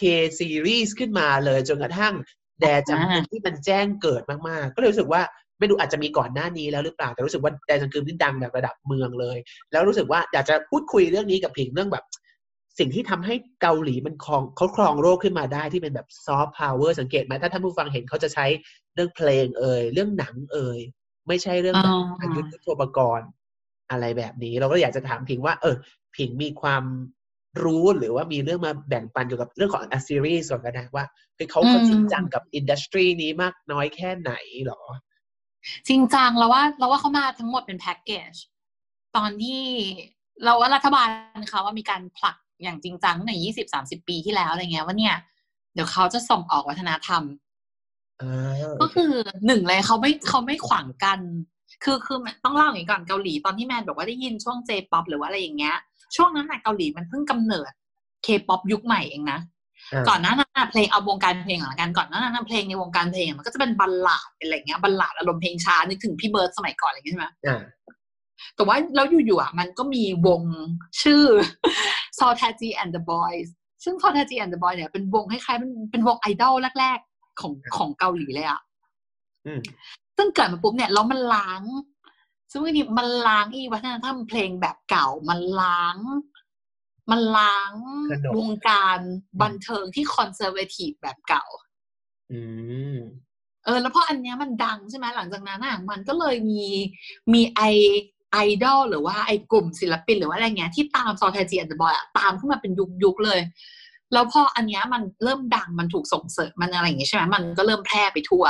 K series ขึ้นมาเลยจนกระทั่งแดจังกึมที่มันแจ้งเกิดมากๆ ก็เลยรู้สึกว่า ไม่รู้อาจจะมีก่อนหน้านี้แล้วหรือเปล่าแต่รู้สึกว่าแดจังกึมนี่ดังแบบระดับเมืองเลย แล้วรู้สึกว่าอยากจะพูดคุยเรื่องนี้กับผิงเรื่องแบบ สิ่งที่ทำให้เกาหลีมันครองเขาครองโลกขึ้นมาได้ที่เป็นแบบซอฟต์พาวเวอร์สังเกตไหมถ้าท่านผู้ฟังเห็นเขาจะใช้เรื่องเพลงเอ่ยเรื่องหนังเอ่ยไม่ใช่เรื่องแบบอ๋อออายุทโทปกรณ์อะไรแบบนี้ เราก็อยากจะถามผิงว่า เออ ผิงมีความรู้หรือว่ามีเรื่องมาแบ่งปันเกี่ยวกับเรื่องของอ s ีรีส์ก่อนก็ได้ว่าเฮ้ยเขาเขาจริงจังกับ industry นี้มากน้อยแค่ไหนหรอ จริงจังเราว่าเราว่าเขามาทั้งหมดเป็นแพ็กเกจตอนที่เราว่ารัฐบาลเขาว่ามีการผลักอย่างจริงจังในยี่สิบสามสิบปีที่แล้วอะไรเงี้ยว่าเนี่ย เดี๋ยวเขาจะส่งออกวัฒนธรรมอ่าก็คือหนึ่งเลยเขาไม่เขาไม่ขวางกัน คือคือมันต้องเล่าอย่างนี้ก่อนเกาหลีตอนที่แมนบอกว่าได้ยินช่วงเจป๊อปหรือว่าอะไรอย่างเงี้ย ช่วงนั้นน่ะเกาหลีมันเพิ่งกำเนิดเคป๊อปยุคใหม่เองนะอ่า ก่อนหน้านั้นน่ะเพลงเอาวงการเพลงหลังกันก่อนหน้านั้นน่ะเพลงในวงการเพลงมันก็จะเป็น ballad เป็นอะไรเงี้ย ballad อารมณ์เพลงช้านึกถึงพี่เบิร์ดสมัยก่อนอะไรอย่างเงี้ยใช่ไหมอ่าแต่ว่าแล้วอยู่ๆอะมันก็มีวงชื่อ Seo Taiji and the Boys ซึ่ง Seo Taiji and the Boys เนี่ยเป็นวงคล้ายๆเป็นเป็นวงไอดอลแรก ๆ ของของเกาหลีเลยอะอืมซึ่งเกิดมาปุ๊บเนี่ยแล้วมันล้างซึ่งวงนี้มันล้างอีวัฒนธรรมเพลงแบบเก่ามันล้าง มันล้างขนบวงการบันเทิงที่ conservative แบบเก่าอืมเออ แล้วพออันเนี้ยมันดังใช่ไหมหลังจากนั้นอะมันก็เลยมีมีไอไอดอลหรือว่าไอกลุ่มศิลปินหรือว่าอะไรเงี้ยที่ตามซอ t ทจีแอนด์บอยอะตามขึ้นมาเป็นยุคยุคๆเลย แล้วพออันเนี้ยมันเริ่มดังมันถูกส่งเสริมมันอะไรอย่างเงี้ยใช่ไหมมันก็เริ่มแพร่ไปทั่ว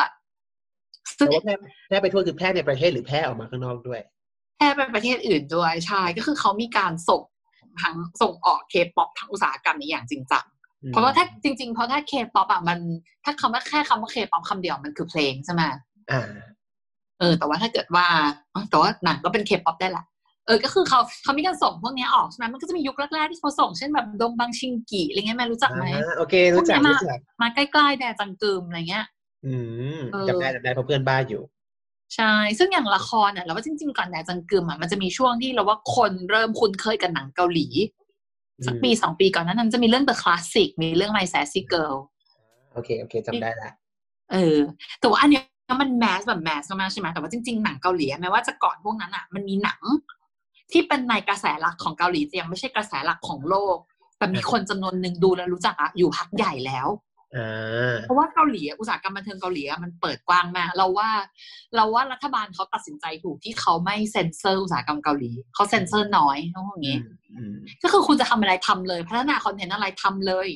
ซึ่แต่งว่าแพร่แพร่ไปทั่วคือแพร่ในประเทศหรือแพร่ออกมาข้างนอกด้วยแพร่ไปประเทศอื่นด้วยใช่ก็คือเขามีการส่ง ทั้งส่งออกเคป๊อปทั้งอุตสาหกรรมนี้อย่างจริงจังเพราะว่าถ้าจริง ๆ เพราะถ้าเคป๊อปอะมัน ถ้าคำว่าแค่คำว่าเคป๊อปคำเดียวมันคือเพลงใช่ไหมอ่าเออ แต่ว่าถ้าเกิดว่าอ๋อแต่ว่าหนังก็เป็นเคป๊อปได้แหละเออ ก็คือเขาเขามีการส่งพวกเนี้ยออกใช่ไหมมันก็จะมียุคแรกๆที่เขาส่งเช่นแบบดงบังชิงกิอะไรเงี้ยแมนรู้จักไหมอ่าโอเค รู้จักพวกเนี้ยมารู้จักมาใกล้ๆแดจังกึมอะไรเงี้ย อืมเออจำได้จำได้เพราะเพื่อนบ้านอยู่ ใช่ ซึ่งอย่างละครอะเราว่าจริง ๆ ก่อนแดจังกึมอะมันจะมีช่วงที่เราว่าคนเริ่มคุ้นเคยกับหนังเกาหลี สักอืมปีสองปีก่อนหนานั้นจะมีเรื่อง The Classic มีเรื่อง My Sassy Girl โอเค โอเคจำได้ละเออ แต่ว่าอันเนี้ยมันแมสแบบแมสมากๆใช่ไหมแต่ว่าจริง ๆ หนังเกาหลีแม้ว่าจะก่อนพวกนั้นอะ มันมีหนัง ที่เป็นในกระแสหลักของเกาหลีแต่ยังไม่ใช่กระแสหลักของโลก แต่มีคนจำนวนหนึ่งดูแล้วรู้จักอะอยู่พักใหญ่แล้วอ่า เพราะว่าเกาหลีอะอุตสาหกรรมบันเทิงเกาหลีอะมันเปิดกว้างมาก เราว่า เราว่ารัฐบาลเขาตัดสินใจถูกที่เขาไม่เซ็นเซอร์อุตสาหกรรมเกาหลีเขาเซ็นเซอร์น้อยต้องพูดอย่างนี้อืมก็คือคุณจะทำอะไรทำเลย พัฒนา content อะไรทำเลย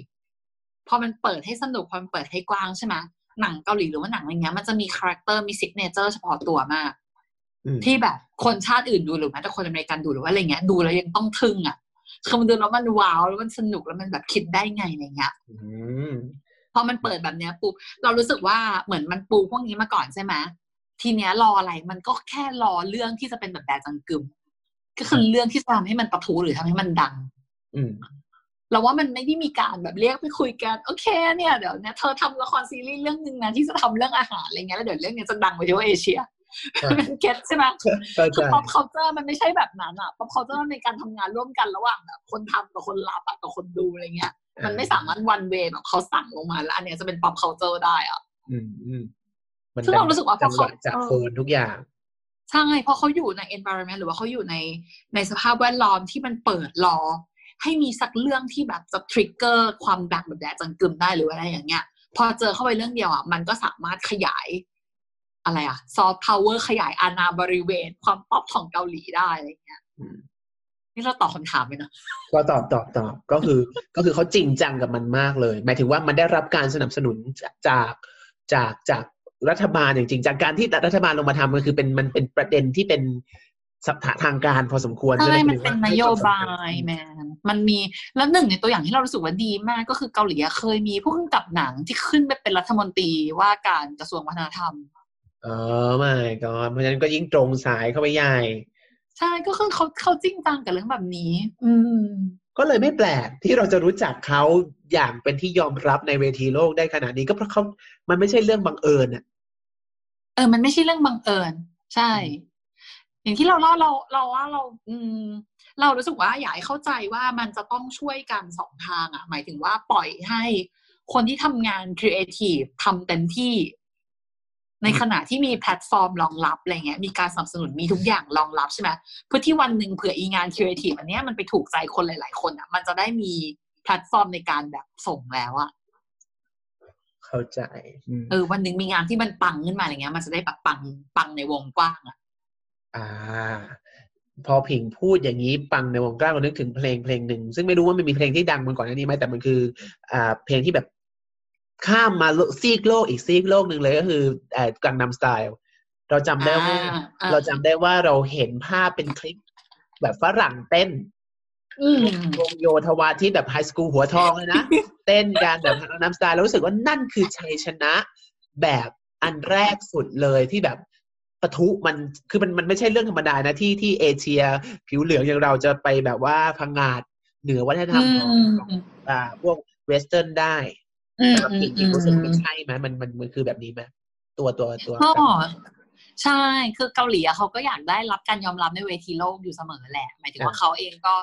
พอมันเปิดให้สนุกพอมันเปิดให้กว้างใช่ไหมหนังเกาหลีหรือว่าหนังอะไรเงี้ยมันจะมี character มี signature เฉพาะตัวมากอืมที่แบบคนชาติอื่นดูหรือแม้แต่คนอเมริกันดูหรือว่าอะไรเงี้ยดูแล้วยังต้องทึ่งอะคือมันดูแล้วมัน wow แล้วมันสนุกแล้วมันแบบคิดได้ไงอะไรเงี้ยอืม พอมันเปิดแบบเนี้ยปุ๊บเรารู้สึกว่าเหมือนมันปูพวกนี้มาก่อนใช่ไหมทีเนี้ยรออะไรมันก็แค่รอเรื่องที่จะเป็นแบบแดจังกึม ก็คือเรื่องที่จะทำให้มันปะทุหรือทำให้มันดัง อืมเราว่ามันไม่ได้มีการแบบเรียกไปคุยกัน โอเค เนี่ยเดี๋ยวเนี่ยเธอทำละครซีรีส์เรื่องหนึ่งนะที่จะทำเรื่องอาหารอะไรเงี้ยแล้วเดี๋ยวเรื่องเนี้ยจะดังไปทั่วเอเชียเก็ตใช่ไหมเข้าใจคือ pop culture มันไม่ใช่แบบนั้นอะ pop culture มันในการทำงานร่วมกันระหว่างแบบคนทำกับคนรับอะกับคนดูอะไรเงี้ย มันไม่สามารถ one way แบบเขาสั่งลงมาแล้วอันเนี้ยจะเป็น pop culture ได้อะอืมอืมมันซึ่งเรารู้สึกว่าพจัองหเขาวะจากเออโฟนทุกอย่างใช่เพราะเขาอยู่ใน environment หรือว่าเขาอยู่ในในสภาพแวดล้อมที่มันเปิดรอ ให้มีสักเรื่องที่แบบจะ trigger ความดักแบบแดดจังกึมได้หรืออะไรอย่างเงี้ย พอเจอเข้าไปเรื่องเดียวอะมันก็สามารถขยายอะไรอะ soft power ขยายอาณาบริเวณ ความป๊อปของเกาหลีได้อะไรอย่างเงี้ยอืม นี่เราตอบคำถามไปเนอะก็ตอบตอบตอบก็คือ ก็คือเขาจริงจังกับมันมากเลย หมายถึงว่ามันได้รับการสนับสนุนจากจากจากรัฐบาลอย่างจริงจากการที่รัฐบาลลงมาทำมันคือเป็นมันเป็นประเด็นที่เป็นสัปทางการพอสมควรใช่ไหมันเป็นนโยบายแมนมันมีแล้วหนึ่งในตัวอย่างที่เรารู้สึกว่าดีมากก็คือเกาหลีอะเคยมีผู้กำกับหนังที่ขึ้นไปเป็นรัฐมนตรีว่าการกระทรวงวัฒนธรรม เออไม่ก็เพราะฉะนั้นก็ยิ่งตรงสายเข้าไปใหญ่ ใช่ก็คือเขาเขาจริงจังกับเรื่องแบบนี้ อืม ก็เลยไม่แปลกที่เราจะรู้จักเขาอย่างเป็นที่ยอมรับในเวทีโลกได้ขนาดนี้ก็เพราะเขามันไม่ใช่เรื่องบังเอิญอะเออ มันไม่ใช่เรื่องบังเอิญ ใช่ อย่างที่เราเล่าเราเราว่าเรา อืม เรารู้สึกว่าอยากให้เข้าใจว่ามันจะต้องช่วยกันสองทางอะหมายถึงว่าปล่อยให้คนที่ทำงานครีเอทีฟทำเต็มที่ ในขณะที่มีแพลตฟอร์มรองรับอะไรเงี้ยมีการสนับสนุนมีทุกอย่างรองรับใช่ไหมเพื่อที่วันหนึ่งเผื่ออีงานครีเอทีฟอันเนี้ยมันไปถูกใจคนหลายๆ คนอะ มันจะได้มีแพลตฟอร์มในการแบบส่งแล้วอะเข้าใจอืมเออวันหนึ่งมีงานที่มันปังขึ้นมาอะไรเงี้ย มันจะได้แบบปังปังในวงกว้างอะอ่า พอผิงพูดอย่างนี้ปังในวงกว้างเราก็นึกถึงเพลงเพลงหนึ่งซึ่งไม่รู้ว่ามันมีเพลงที่ดังมันก่อนหน้านี้ไหมแต่มันคือ อ่า เพลงที่แบบ ข้ามมาโลซีกโลกอีกซีกโลกหนึ่งเลยก็คือเอ่อกังนำสไตล์เราจำได้ว่าอ่าอ่าเราจำได้ว่าเราเห็นภาพเป็นคลิป แบบฝรั่งเต้นอืมวงโยธวาทิตแบบไฮสคูลหัวทองเลยนะ เต้นกันแบบกังนำสไตล์แล้วรู้สึกว่านั่นคือชัยชนะแบบอันแรกสุดเลยที่แบบปะทุมันคือมันมันไม่ใช่เรื่องธรรมดานะที่ที่เอเชีย ผิวเหลืองอย่างเราจะไปแบบว่าพังงาดเหนือวัฒนธรรมของของอ่าพวก Western ได้อืม สำหรับอืผิมงอืผิงมรู้สึกไม่ใช่ไหมมันมันมันคือแบบนี้ไหมตัวตัวตัวก็ใช่ คือเกาหลีอะเขาก็อยากได้รับการยอมรับในเวทีโลกอยู่เสมอแหละ หมายถึงว่าเขาเองก็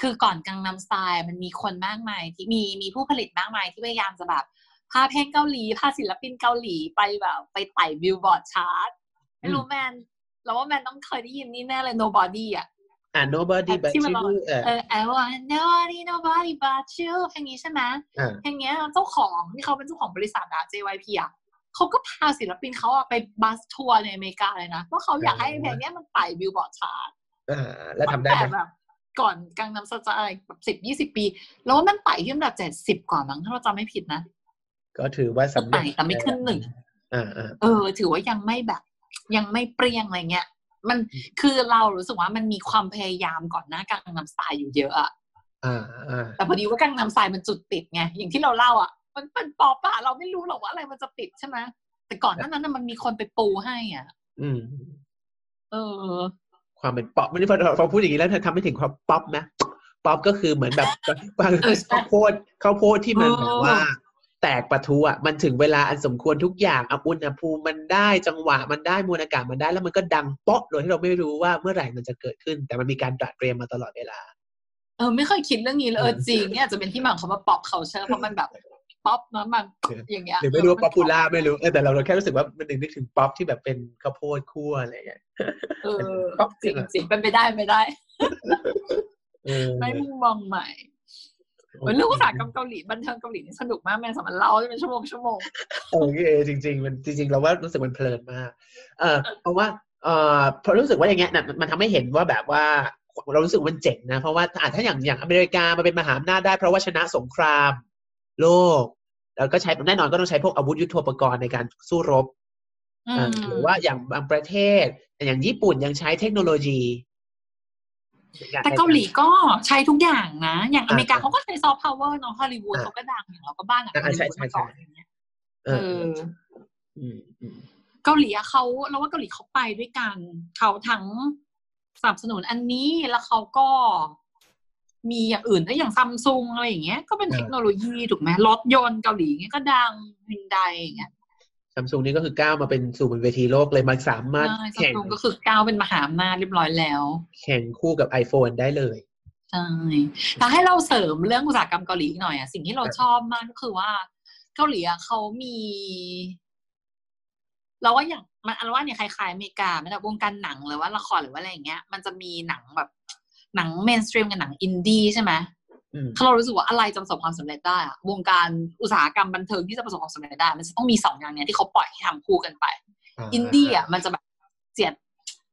คือก่อนกังนัมสไตล์มันมีคนมากมาย ที่มีมีผู้ผลิตมากมายที่พยายามจะแบบพาเพลงเกาหลีพาศิลปินเกาหลีไปแบบไปไต่ Billboard chart ไม่รู้แมนเราว่าแมนต้องเคยได้ยินนี่แน่เลย Nobody อะ อ่า nobody but ที่มัน you บอกเออเออ I want nobody nobody but you เพลงนี้ใช่ไหมอ่าเพลงเนี้ยเจ้าของที่เขาเป็นเจ้าของบริษัทอะ JYP อะเขาก็พาศิลปินเขาอะไปบัสทัวร์ในอเมริกาเลยนะเพราะเขาอยากให้เพลงเนี้ยมันไต่บิลบอร์ดชาร์ตอ่าแล้วทำได้แต่ไหมแบบก่อนกังนำสไตล์แบบสิบยี่สิบปี แล้วว่ามันไต่ที่อันดับเจ็ดสิบกว่ามั้งถ้าเราจำไม่ผิดนะ ก็ถือว่าสำเร็จไต่แต่ไม่ขึ้นหนึ่งอ่าอ่าเออ ถือว่ายังไม่แบบ ยังไม่เปรี้ยงอะไรเงี้ย มันคือเรารู้สึกว่ามันมีความพยายามก่อนหน้ากังนำสไตล์อยู่เยอะอะอ่าอ่าแต่พอดีว่ากังนำสไตล์มันจุดติดไงอย่างที่เราเล่าอะ มันเป็นปอปะเราไม่รู้หรอกว่าอะไรมันจะติดใช่ไหมแต่ก่อนหน้านั้นน่ะมันมีคนไปปูให้อะ อืม เออ ความเป็นป๊อปไม่ได้พอพอพูดอย่างนี้แล้วเธอทำให้ถึงความป๊อปนะป๊อปก็คือเหมือนแบบบางเออใช่ข้าวโพดข้าวโพดที่มันเออแบบว่า แตกปะทุอะมันถึงเวลาอันสมควรทุกอย่างอะอุณหภูมิมันได้จังหวะมันได้มวลอากาศมันได้ แล้วมันก็ดังเป๊ะโดยที่เราไม่รู้ว่าเมื่อไหร่มันจะเกิดขึ้น แต่มันมีการตระเตรียมมาตลอดเวลา เออไม่เคยคิดเรื่องนี้เลยเออจริงเนี่ยอาจจะเป็นที่มาของคำว่า pop culture เพราะมันแบบป๊อปเนาะมันอย่างเงี้ยหรือไม่รู้ว่าป๊ popular ไม่รู้เออแต่เราเราแค่รู้สึกว่ามันนึกนึกถึงป๊อปที่แบบเป็นข้าวโพดคั่วอะไรอย่างเงี้ยเออป๊อปจริงจริงเป็นไปได้ไม่ได้เออไม่มุมมองใหม่ เหมือนเรื่องภาษาหกรรมเกาหลีบันเทิงเกาหลีนี่สนุกมากแม่สามารถเล่าได้เป็นชั่วโมงชั่วโมงโอเคจริงๆมันจริง ๆ เราว่ารู้สึกมันเพลินมาก เออเพราะว่าเออพอรู้สึกว่าอย่างเงี้ยน่ะมันมันทำให้เห็นว่าแบบว่าเรารู้สึกว่ามันเจ๋งนะ เพราะว่าอะถ้าอย่างอย่างอเมริกามาเป็นมหาอำนาจได้ เพราะว่าชนะสงคราม โลก แล้วก็ใช้แน่นอนก็ต้องใช้พวกอาวุธยุทโธปกรณ์ในการสู้รบอือ่ามหรือว่าอย่างบางประเทศ อย่างญี่ปุ่นยังใช้เทคโนโลยี แต่เกาหลีก็ใช้ทุกอย่างนะ อย่างอเมริกาอ่าเขาก็ใช้ซอฟต์พาวเวอร์เนาะฮอลลีวูดอ่าเขาก็ดังอย่างเราก็บ้านหลังอ่าฮอลลีใช่วูดใช่มาก่อนใช่อย่างเงี้ยเอเออออืมอืมเกาหลีอะเขาเราว่าเกาหลีเขาไปด้วยกันเขาทั้งสนับสนุนอันนี้แล้วเขาก็มีอย่างอื่นด้วยอย่างซัมซุงอะไรอย่างเงี้ยก็เป็นอ่าเทคโนโลยีถูกไหมรถยนต์เกาหลีเงี้ยก็ดังฮุนไดอย่างเงี้ย ซัมซุงนี่ก็คือก้าวมาเป็นสู่บนเวทีโลกเลยมันสามารถใช่ซัมซุงแข่งก็คือก้าวเป็นมหาอำนาจเรียบร้อยแล้ว แข่งคู่กับ iPhone ได้เลยใช่ถ้าให้เราเสริมเรื่องอุตสาหกรรมเกาหลีอีกหน่อยอะสิ่งที่เราชอบมากก็คือว่าเกาหลีอะเขามี เราว่าอย่างมันอันว่าเนี่ยคล้ายๆอเมริกาไม่แต่วงการหนังหรือว่าละครหรือว่าอะไรอย่างเงี้ย มันจะมีหนังแบบหนัง mainstream กับหนังอินดี้ใช่ไหมอืม ถ้าเรารู้สึกว่าอะไรจะประสบความสำเร็จได้อะวงการอุตสาหกรรมบันเทิงที่จะประสบความสำเร็จได้ มันจะต้องมีสองอย่างเนี้ยที่เขาปล่อยให้ทำคู่กันไป อินดี้อะมันจะแบบเจียด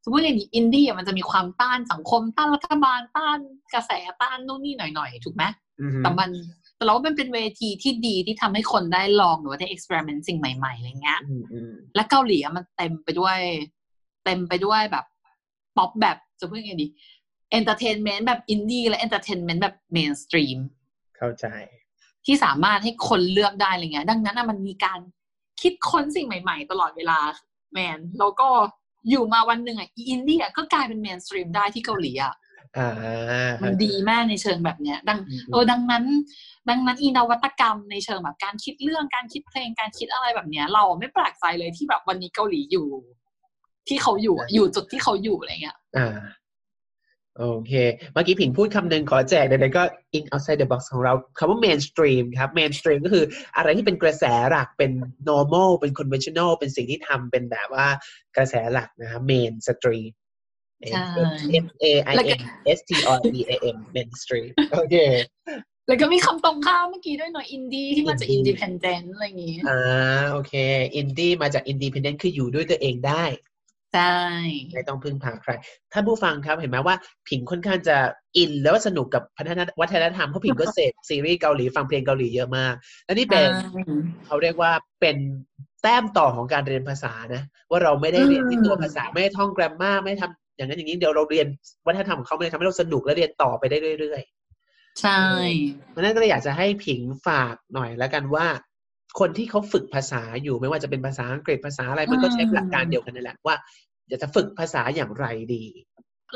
สมมติอย่างนี้อินดี้อะมันจะมีความต้านสังคมต้านรัฐบาลต้านกระแสต้านนู่นนี่หน่อยๆ ถูกไหมอืมแต่มันแต่เราว่ามันเป็นเวทีที่ดีที่ทำให้คนได้ลองหรือว่าได้ experiment สิ่งใหม่ๆอะไรเงี้ยอืมอืมและเกาหลีอะมันเต็มไปด้วย เต็มไปด้วยแบบป๊อปแบบจะพูดยังไงดี entertainment แบบอินดี้และ entertainment แบบ mainstream เข้าใจ ที่สามารถให้คนเลือกได้อะไรเงี้ย ดังนั้นอะมันมีการคิดค้นสิ่งใหม่ ๆ ตลอดเวลาแมนแล้วก็อยู่มาวันหนึ่งอะอินดี้อะก็กลายเป็น mainstream ได้ที่เกาหลีอะอ่ามันดีมากในเชิงแบบเนี้ย ดังอืมเออดังนั้น ดังนั้นอีนวัตกรรมในเชิงแบบการคิดเรื่องการคิดเพลงการคิดอะไรแบบเนี้ย เราไม่แปลกใจเลยที่แบบวันนี้เกาหลีอยู่ ที่เขาอยู่อะอยู่จุดที่เขาอยู่อะไรเงี้ยอ่า โอเค เมื่อกี้ผิงพูดคำหนึ่งขอแจกเดี๋ยวๆก็ in outside the box ของเราคำว่า mainstream ครับ mainstream ก็คืออะไรที่เป็นกระแสหลักเป็น normal เป็น conventional เป็นสิ่งที่ทำเป็นแบบว่ากระแสหลักนะครับ mainstream ใช่ M A I แล้วก็ N S T R E A M mainstream โอเคแล้วก็มีคำตรงข้ามเมื่อกี้ด้วยหน่อยอินดี้ที่มาจาก Indie independent อะไรอย่างงี้ อ่าโอเค indie มาจาก independent คืออยู่ด้วยตัวเองได้ ใช่ไม่ต้องพึ่งพาใครท่านผู้ฟังครับเห็นไหมว่าผิงค่อนข้างจะอินแล้วก็สนุกกับพัฒนวัฒนธรรมเพราะผิงก็เสพซีรีส์เกาหลีฟังเพลงเกาหลีเยอะมากและนี่เป็นเขาเรียกว่าเป็นแต้มต่อของการเรียนภาษานะ ว่าเราไม่ได้เรียนที่ตัวภาษาไม่ได้ท่องแกรมมาไม่ได้ทำอย่างนั้นอย่างนี้เดี๋ยวเราเรียนวัฒนธรรมของเขาไม่ได้ทำให้เราสนุกและเรียนต่อไปได้เรื่อยใช่ๆเพราะฉะนั้นก็เลยอยากจะให้ผิงฝากหน่อยแล้วกันว่า คนที่เขาฝึกภาษาอยู่ไม่ว่าจะเป็นภาษาอังกฤษภาษาอะไรมันก็ใช้หลักการเดียวกันนั่นแหละว่า อยากจะฝึกภาษาอย่างไรดี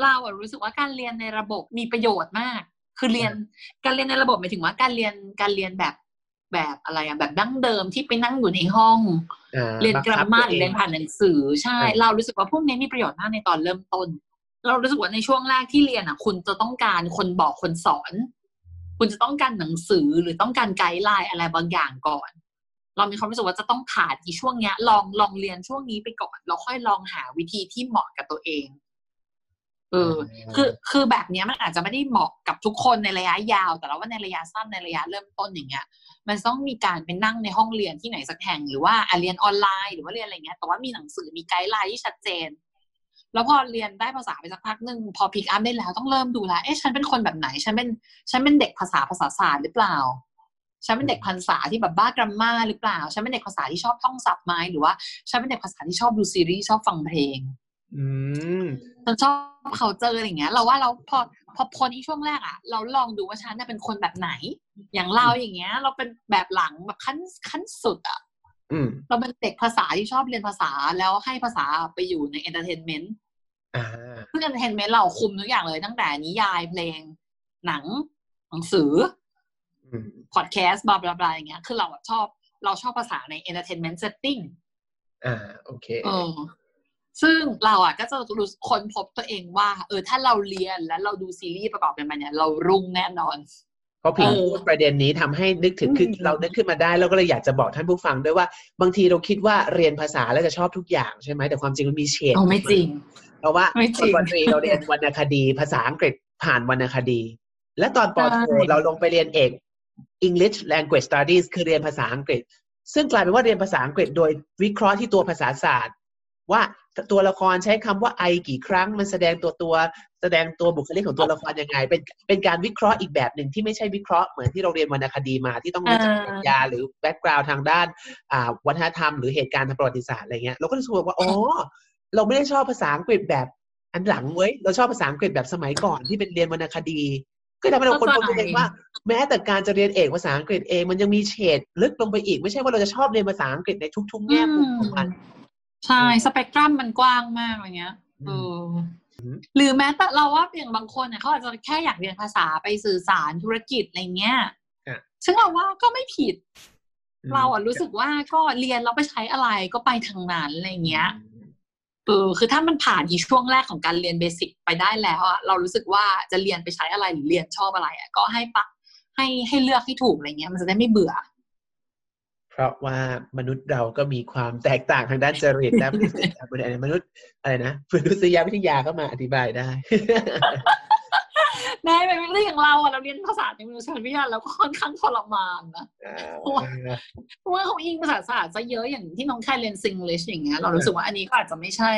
เราอะรู้สึกว่าการเรียนในระบบมีประโยชน์มาก คือเรียนการเรียนในระบบหมายถึงว่าการเรียนการเรียนแบบแบบอะไรอะแบบดั้งเดิมที่ไปนั่งอยู่ในห้องอ่าเรียนบังกราคับมมาตัวหรือเอเรียงนผ่านหนังสือใช่อ่าเรารู้สึกว่าพวกนี้มีประโยชน์มากในตอนเริ่มต้น เรารู้สึกว่าในช่วงแรกที่เรียนอะ คุณจะต้องการคนบอกคนสอน คุณจะต้องการหนังสือหรือต้องการ guideline อะไรบางอย่างก่อน เรามีความรู้สึกว่าจะต้องผ่านอีช่วงเนี้ย ลองลองเรียนช่วงนี้ไปก่อนแล้วค่อยลองหาวิธีที่เหมาะกับตัวเองเออคือคือแบบเนี้ยมันอาจจะไม่ได้เหมาะกับทุกคนในระยะยาว แต่ว่าในระยะสั้นในระยะเริ่มต้นอย่างเงี้ย มันต้องมีการไปนั่งในห้องเรียนที่ไหนสักแห่งหรือว่าอะเรียนออนไลน์หรือว่าเรียนอะไรเงี้ยแต่ว่ามีหนังสือมี guideline ที่ชัดเจน แล้วพอเรียนได้ภาษาไปสักพักหนึ่งพอพิกอัพได้แล้วต้องเริ่มดูแลเอ๊ะฉันเป็นคนแบบไหนฉันเป็นฉันเป็นเด็กภาษาภาษาศาสตร์หรือเปล่า ฉันเป็นเด็กภาษาที่แบบบ้ากรัมมาหรือเปล่าฉันเป็นเด็กภาษาที่ชอบท่องศัพท์ไหมหรือว่าฉันเป็นเด็กภาษาที่ชอบดูซีรีส์ชอบฟังเพลงอืมฉันชอบเขาเจออะไรอย่างเงี้ย เราว่าเราพอพอพ้นอีช่วงแรกอะเราลองดูว่าฉันน่ะเป็นคนแบบไหน อย่างเราอย่างเงี้ย เราเป็นแบบหลังแบบขั้นขั้นสุดอะอืมเราเป็นเด็กภาษาที่ชอบเรียนภาษาแล้วให้ภาษาไปอยู่ใน entertainmentอ่าซึ่งเอ entertainment เราคุมทุกอย่างเลยตั้งแต่นิยายเพลง หนังหนังสืออืม พอดแคสต์ blah blah blah อย่างเงี้ย คือเราอะชอบเราชอบภาษาใน entertainment settingอ่าโอเคเออซึ่งเราอะก็จะรู้ค้นพบตัวเองว่า เออ ถ้าเราเรียนและเราดูซีรีส์ประกอบกันมาเนี่ยเรารุ่งแน่นอน เพราะผิงเออพูดประเด็นนี้ทำให้นึกถึงคืออืมเรานึกขึ้นมาได้แล้วก็เลยอยากจะบอกท่านผู้ฟังด้วยว่า บางทีเราคิดว่าเรียนภาษาแล้วจะชอบทุกอย่างใช่ไหมแต่ความจริงมันมีเฉดโอ้ไม่จริง เพราะว่าไม่จริงตอนปตรีเราเรียนวรรณคดี ภาษาอังกฤษผ่านวรรณคดี และตอนปโทใช่เราลงไปเรียนเอก English Language Studies คือเรียนภาษาอังกฤษ ซึ่งกลายเป็นว่าเรียนภาษาอังกฤษโดยวิเคราะห์ที่ตัวภาษาศาสตร์ ว่าตัวละครใช้คำว่า I กี่ครั้ง มันแสดงตัวตัว แสดงตัวบุคลิกของตัวละครยังไง เป็นเป็นการวิเคราะห์อีกแบบหนึ่งที่ไม่ใช่วิเคราะห์เหมือนที่เราเรียนวรรณคดีมาที่ต้องรู้จักปรัชญาหรือแบ็กกราวด์ทางด้านวัฒนธรรมหรือเหตุการณ์ทางประวัติศาสตร์อะไรเงี้ยเราก็รู้สึกว่าอ๋อเราไม่ได้ชอบภาษาอังกฤษแบบอันหลังเว้ยเราชอบภาษาอังกฤษแบบสมัยก่อนที่เป็นเรียนวรรณคดี ก็ทำให้เราค้นพบตัวเองว่า แม้แต่การจะเรียนเอกภาษาอังกฤษเองมันยังมีเฉดลึกลงไปอีก ไม่ใช่ว่าเราจะชอบเรียนภาษาอังกฤษในทุกๆแง่มุมของมัน ใช่สเปกตรัมมันกว้างมากอะไรเงี้ยเอออมหรือแม้แต่เราว่าอย่างบางคนเนี่ยเขาอาจจะแค่อยากเรียนภาษาไปสื่อสารธุรกิจอะไรเงี้ยอะซึ่งเราว่าก็ไม่ผิด เราอะรู้สึกว่าก็เรียนเราไปใช้อะไรก็ไปทางนั้นอะไรเงี้ย เออคือถ้ามันผ่านอีช่วงแรกของการเรียนเบสิกไปได้แล้วอะเรารู้สึกว่าจะเรียนไปใช้อะไรหรือเรียนชอบอะไรอะก็ให้ปักให้ให้เลือกให้ถูกอะไรเงี้ยมันจะได้ไม่เบื่อ เพราะว่ามนุษย์เราก็มีความแตกต่างทางด้านจริตและมนุษย์อะไรนะมนุษยวิทยาก็มาอธิบายได้ แม่เป็นเรื่องอย่างเราอะเราเรียนภาษาในมนุษยวิทยาแล้วก็ค่อนข้างทรมานนะเพราะว่าเขาอิงภาษาศาสตร์ซะเยอะอย่างที่น้องแค่เรียนซิงลิชอย่างเงี้ยเรารู้สึกว่าอันนี้ก็อาจจะไม่ใช่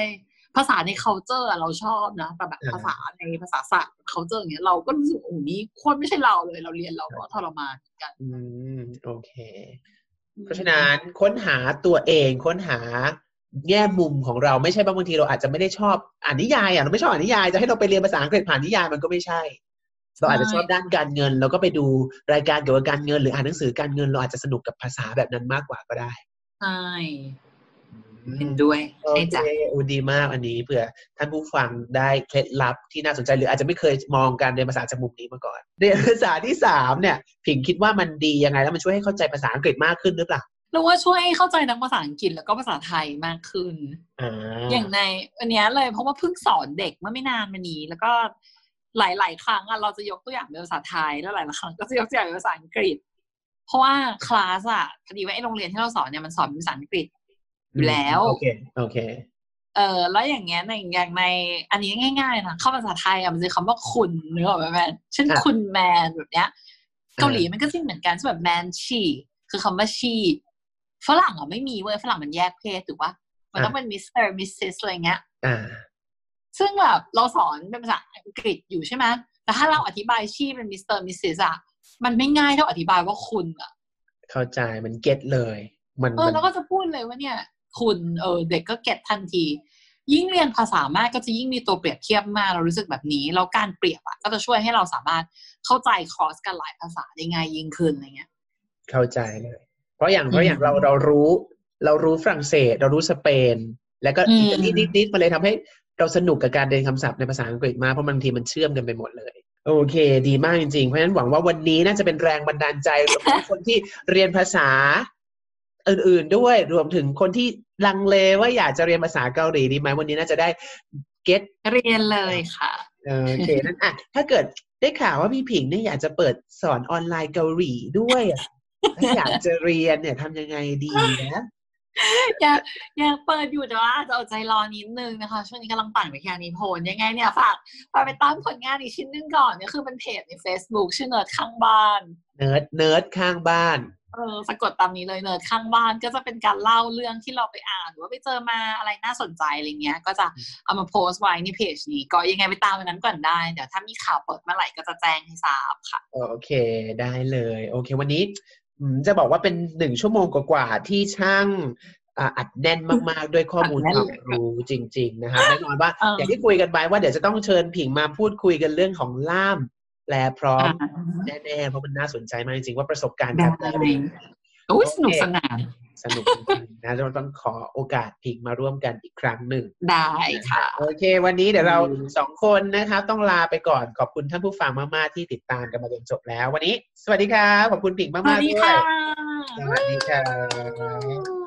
ภาษาใน culture เราชอบนะแต่แบบภาษาในภาษาศาสตร์ culture อย่างเงี้ยเราก็รู้สึกโอ้นี้โคตรไม่ใช่เราเลย เราเรียนเราก็ทรมานกัน อืมโอเค เพราะฉะนั้นค้นหาตัวเองค้นหาแง่มุมของเราไม่ใช่บางทีเราอาจจะไม่ได้ชอบอ่านนิยายอะเราไม่ชอบอ่านนิยายจะให้เราไปเรียนภาษาอังกฤษผ่านนิยายมันก็ไม่ใช่ เราอาจจะชอบด้านการเงิน เราก็ไปดูรายการเกี่ยวกับการเงิน หรืออ่านหนังสือการเงิน เราอาจจะสนุกกับภาษาแบบนั้นมากกว่าก็ได้ใช่เห็นด้วยโอเคอุดีมากอันนี้เผื่อท่านผู้ฟังได้เคล็ดลับที่น่าสนใจหรืออาจจะไม่เคยมองการเรียนภาษาจากมุมนี้มาก่อนเรียนภาษาที่สามเนี่ย ผิงคิดว่ามันดียังไง แล้วมันช่วยให้เข้าใจภาษาอังกฤษมากขึ้นหรือเปล่าเราว่าช่วยเข้าใจทั้งภาษาอังกฤษแล้วก็ภาษาไทยมากขึ้นอย่างในอันนี้เลยเพราะว่าเพิ่งสอนเด็กเมื่อไม่นานมานี้ แล้วก็ หลาย ๆ ครั้งอะเราจะยกตัวอย่างเป็นภาษาไทยแล้วหลายครั้งก็จะยกตัวอย่างเป็นภาษาอังกฤษ เพราะว่าคลาสอะพอดีว่าไอ้โรงเรียนที่เราสอนเนี่ยมันสอนเป็นภาษาอังกฤษอยู่แล้วโอเคโอเคเออแล้วอย่างเงี้ยในอย่างในอันนี้ง่ายๆนะเข้าภาษาไทยอะมันจะคำว่าคุณเนื้อแบบแมนเช่นคุณแมนแบบเนี้ยเกาหลีมันก็จริงเหมือนกันแบบแมน 씨 คือคำว่า 씨 ฝรั่งอะไม่มีเว้ยฝรั่งมันแยกเพศถูกปะมันต้องเป็น mister missis อะไรเงี้ย ซึ่งแบบเราสอนเป็นภาษาอังกฤษอยู่ใช่ไหมแต่ถ้าเราอธิบาย 씨 เป็น mister missis อะมันไม่ง่ายเท่าอธิบายว่าคุณอะเข้าใจมัน get เลย มันเออแล้วก็จะพูดเลยว่าเนี่ย คุณเออเด็กก็ get ทันที ยิ่งเรียนภาษามากก็จะยิ่งมีตัวเปรียบเทียบมากเรารู้สึกแบบนี้แล้วการเปรียบอะก็จะช่วยให้เราสามารถเข้าใจคอร์สกันหลายภาษาได้ง่ายยิ่งขึ้นอะไรเงี้ย เข้าใจเลย เพราะอย่างเพราะอย่างเราเรารู้ เรารู้ฝรั่งเศส เรารู้สเปน แล้วก็อิตาลีนิดๆมาเลยทำให้ เราสนุกกับการเรียนคำศัพท์ในภาษาอังกฤษมากเพราะบางทีมันเชื่อมกันไปหมดเลย โอเค ดีมากจริงๆ เพราะฉะนั้นหวังว่าวันนี้น่าจะเป็นแรงบันดาลใจสำหรับคนที่เรียนภาษาอื่น ๆ ด้วยรวมถึงคนที่ลังเลว่าอยากจะเรียนภาษาเกาหลีดีไหมวันนี้น่าจะได้เก็ตเรียนเลยค่ะโอเคนั่นอะถ้าเกิดได้ข่าวว่าพี่ผิงเนี่ยอยากจะเปิดสอนออนไลน์เกาหลีด้วยอะถ้าอยากจะเรียนเนี่ยทำยังไงดีนะอ ยากอยากเปิดอยู่แต่ว่าจะอดใจรอนิดนึงนะคะ ช่วงนี้กำลังปั่นไปแค่นี้โพลยังไงเนี่ยฝากฝากไปตามผลงานอีกชิ้นนึงก่อนเนี่ยคือเป็นเพจใน Facebook ชื่อเนิร์ดข้างบ้าน เนิร์ดเนิร์ดข้างบ้านเออสะกดตามนี้เลยเนิร์ดข้างบ้านก็จะเป็นการเล่าเรื่องที่เราไปอ่านหรือว่าไปเจอมาอะไรน่าสนใจอะไรเงี้ย ก็จะเอามาโพสต์ไว้ในเพจนี้ก็ยังไงไปตามนั้นก่อนได้ เดี๋ยวถ้ามีข่าวเปิดเมื่อไหร่ก็จะแจ้งให้ทราบค่ะ โอเคได้เลย โอเค วันนี้ จะบอกว่าเป็นหนึ่งชั่วโมงกว่าๆที่ช่างอัดแน่นมาก ๆ ด้วยข้อมูลความรู้จริง ๆ นะครับแน่นอนว่าอย่างที่คุยกันไปว่าเดี๋ยวจะต้องเชิญผิงมาพูดคุยกันเรื่องของล่ามแปลพร้อมแน่ๆเพราะมันน่าสนใจมากจริงๆว่าประสบการณ์การแปล โอ้สนุกสนาน สนุกจริงๆนะเราต้องขอโอกาสพิงมาร่วมกันอีกครั้งหนึ่ง ได้ค่ะ โอเค วันนี้เดี๋ยวเราสองคนนะครับต้องลาไปก่อนขอบคุณท่านผู้ฟังมากๆที่ติดตามกันมาจนจบแล้ว วันนี้ สวัสดีครับขอบคุณพิงมากๆด้วยสวัสดีค่ะสวัสดีค่ะ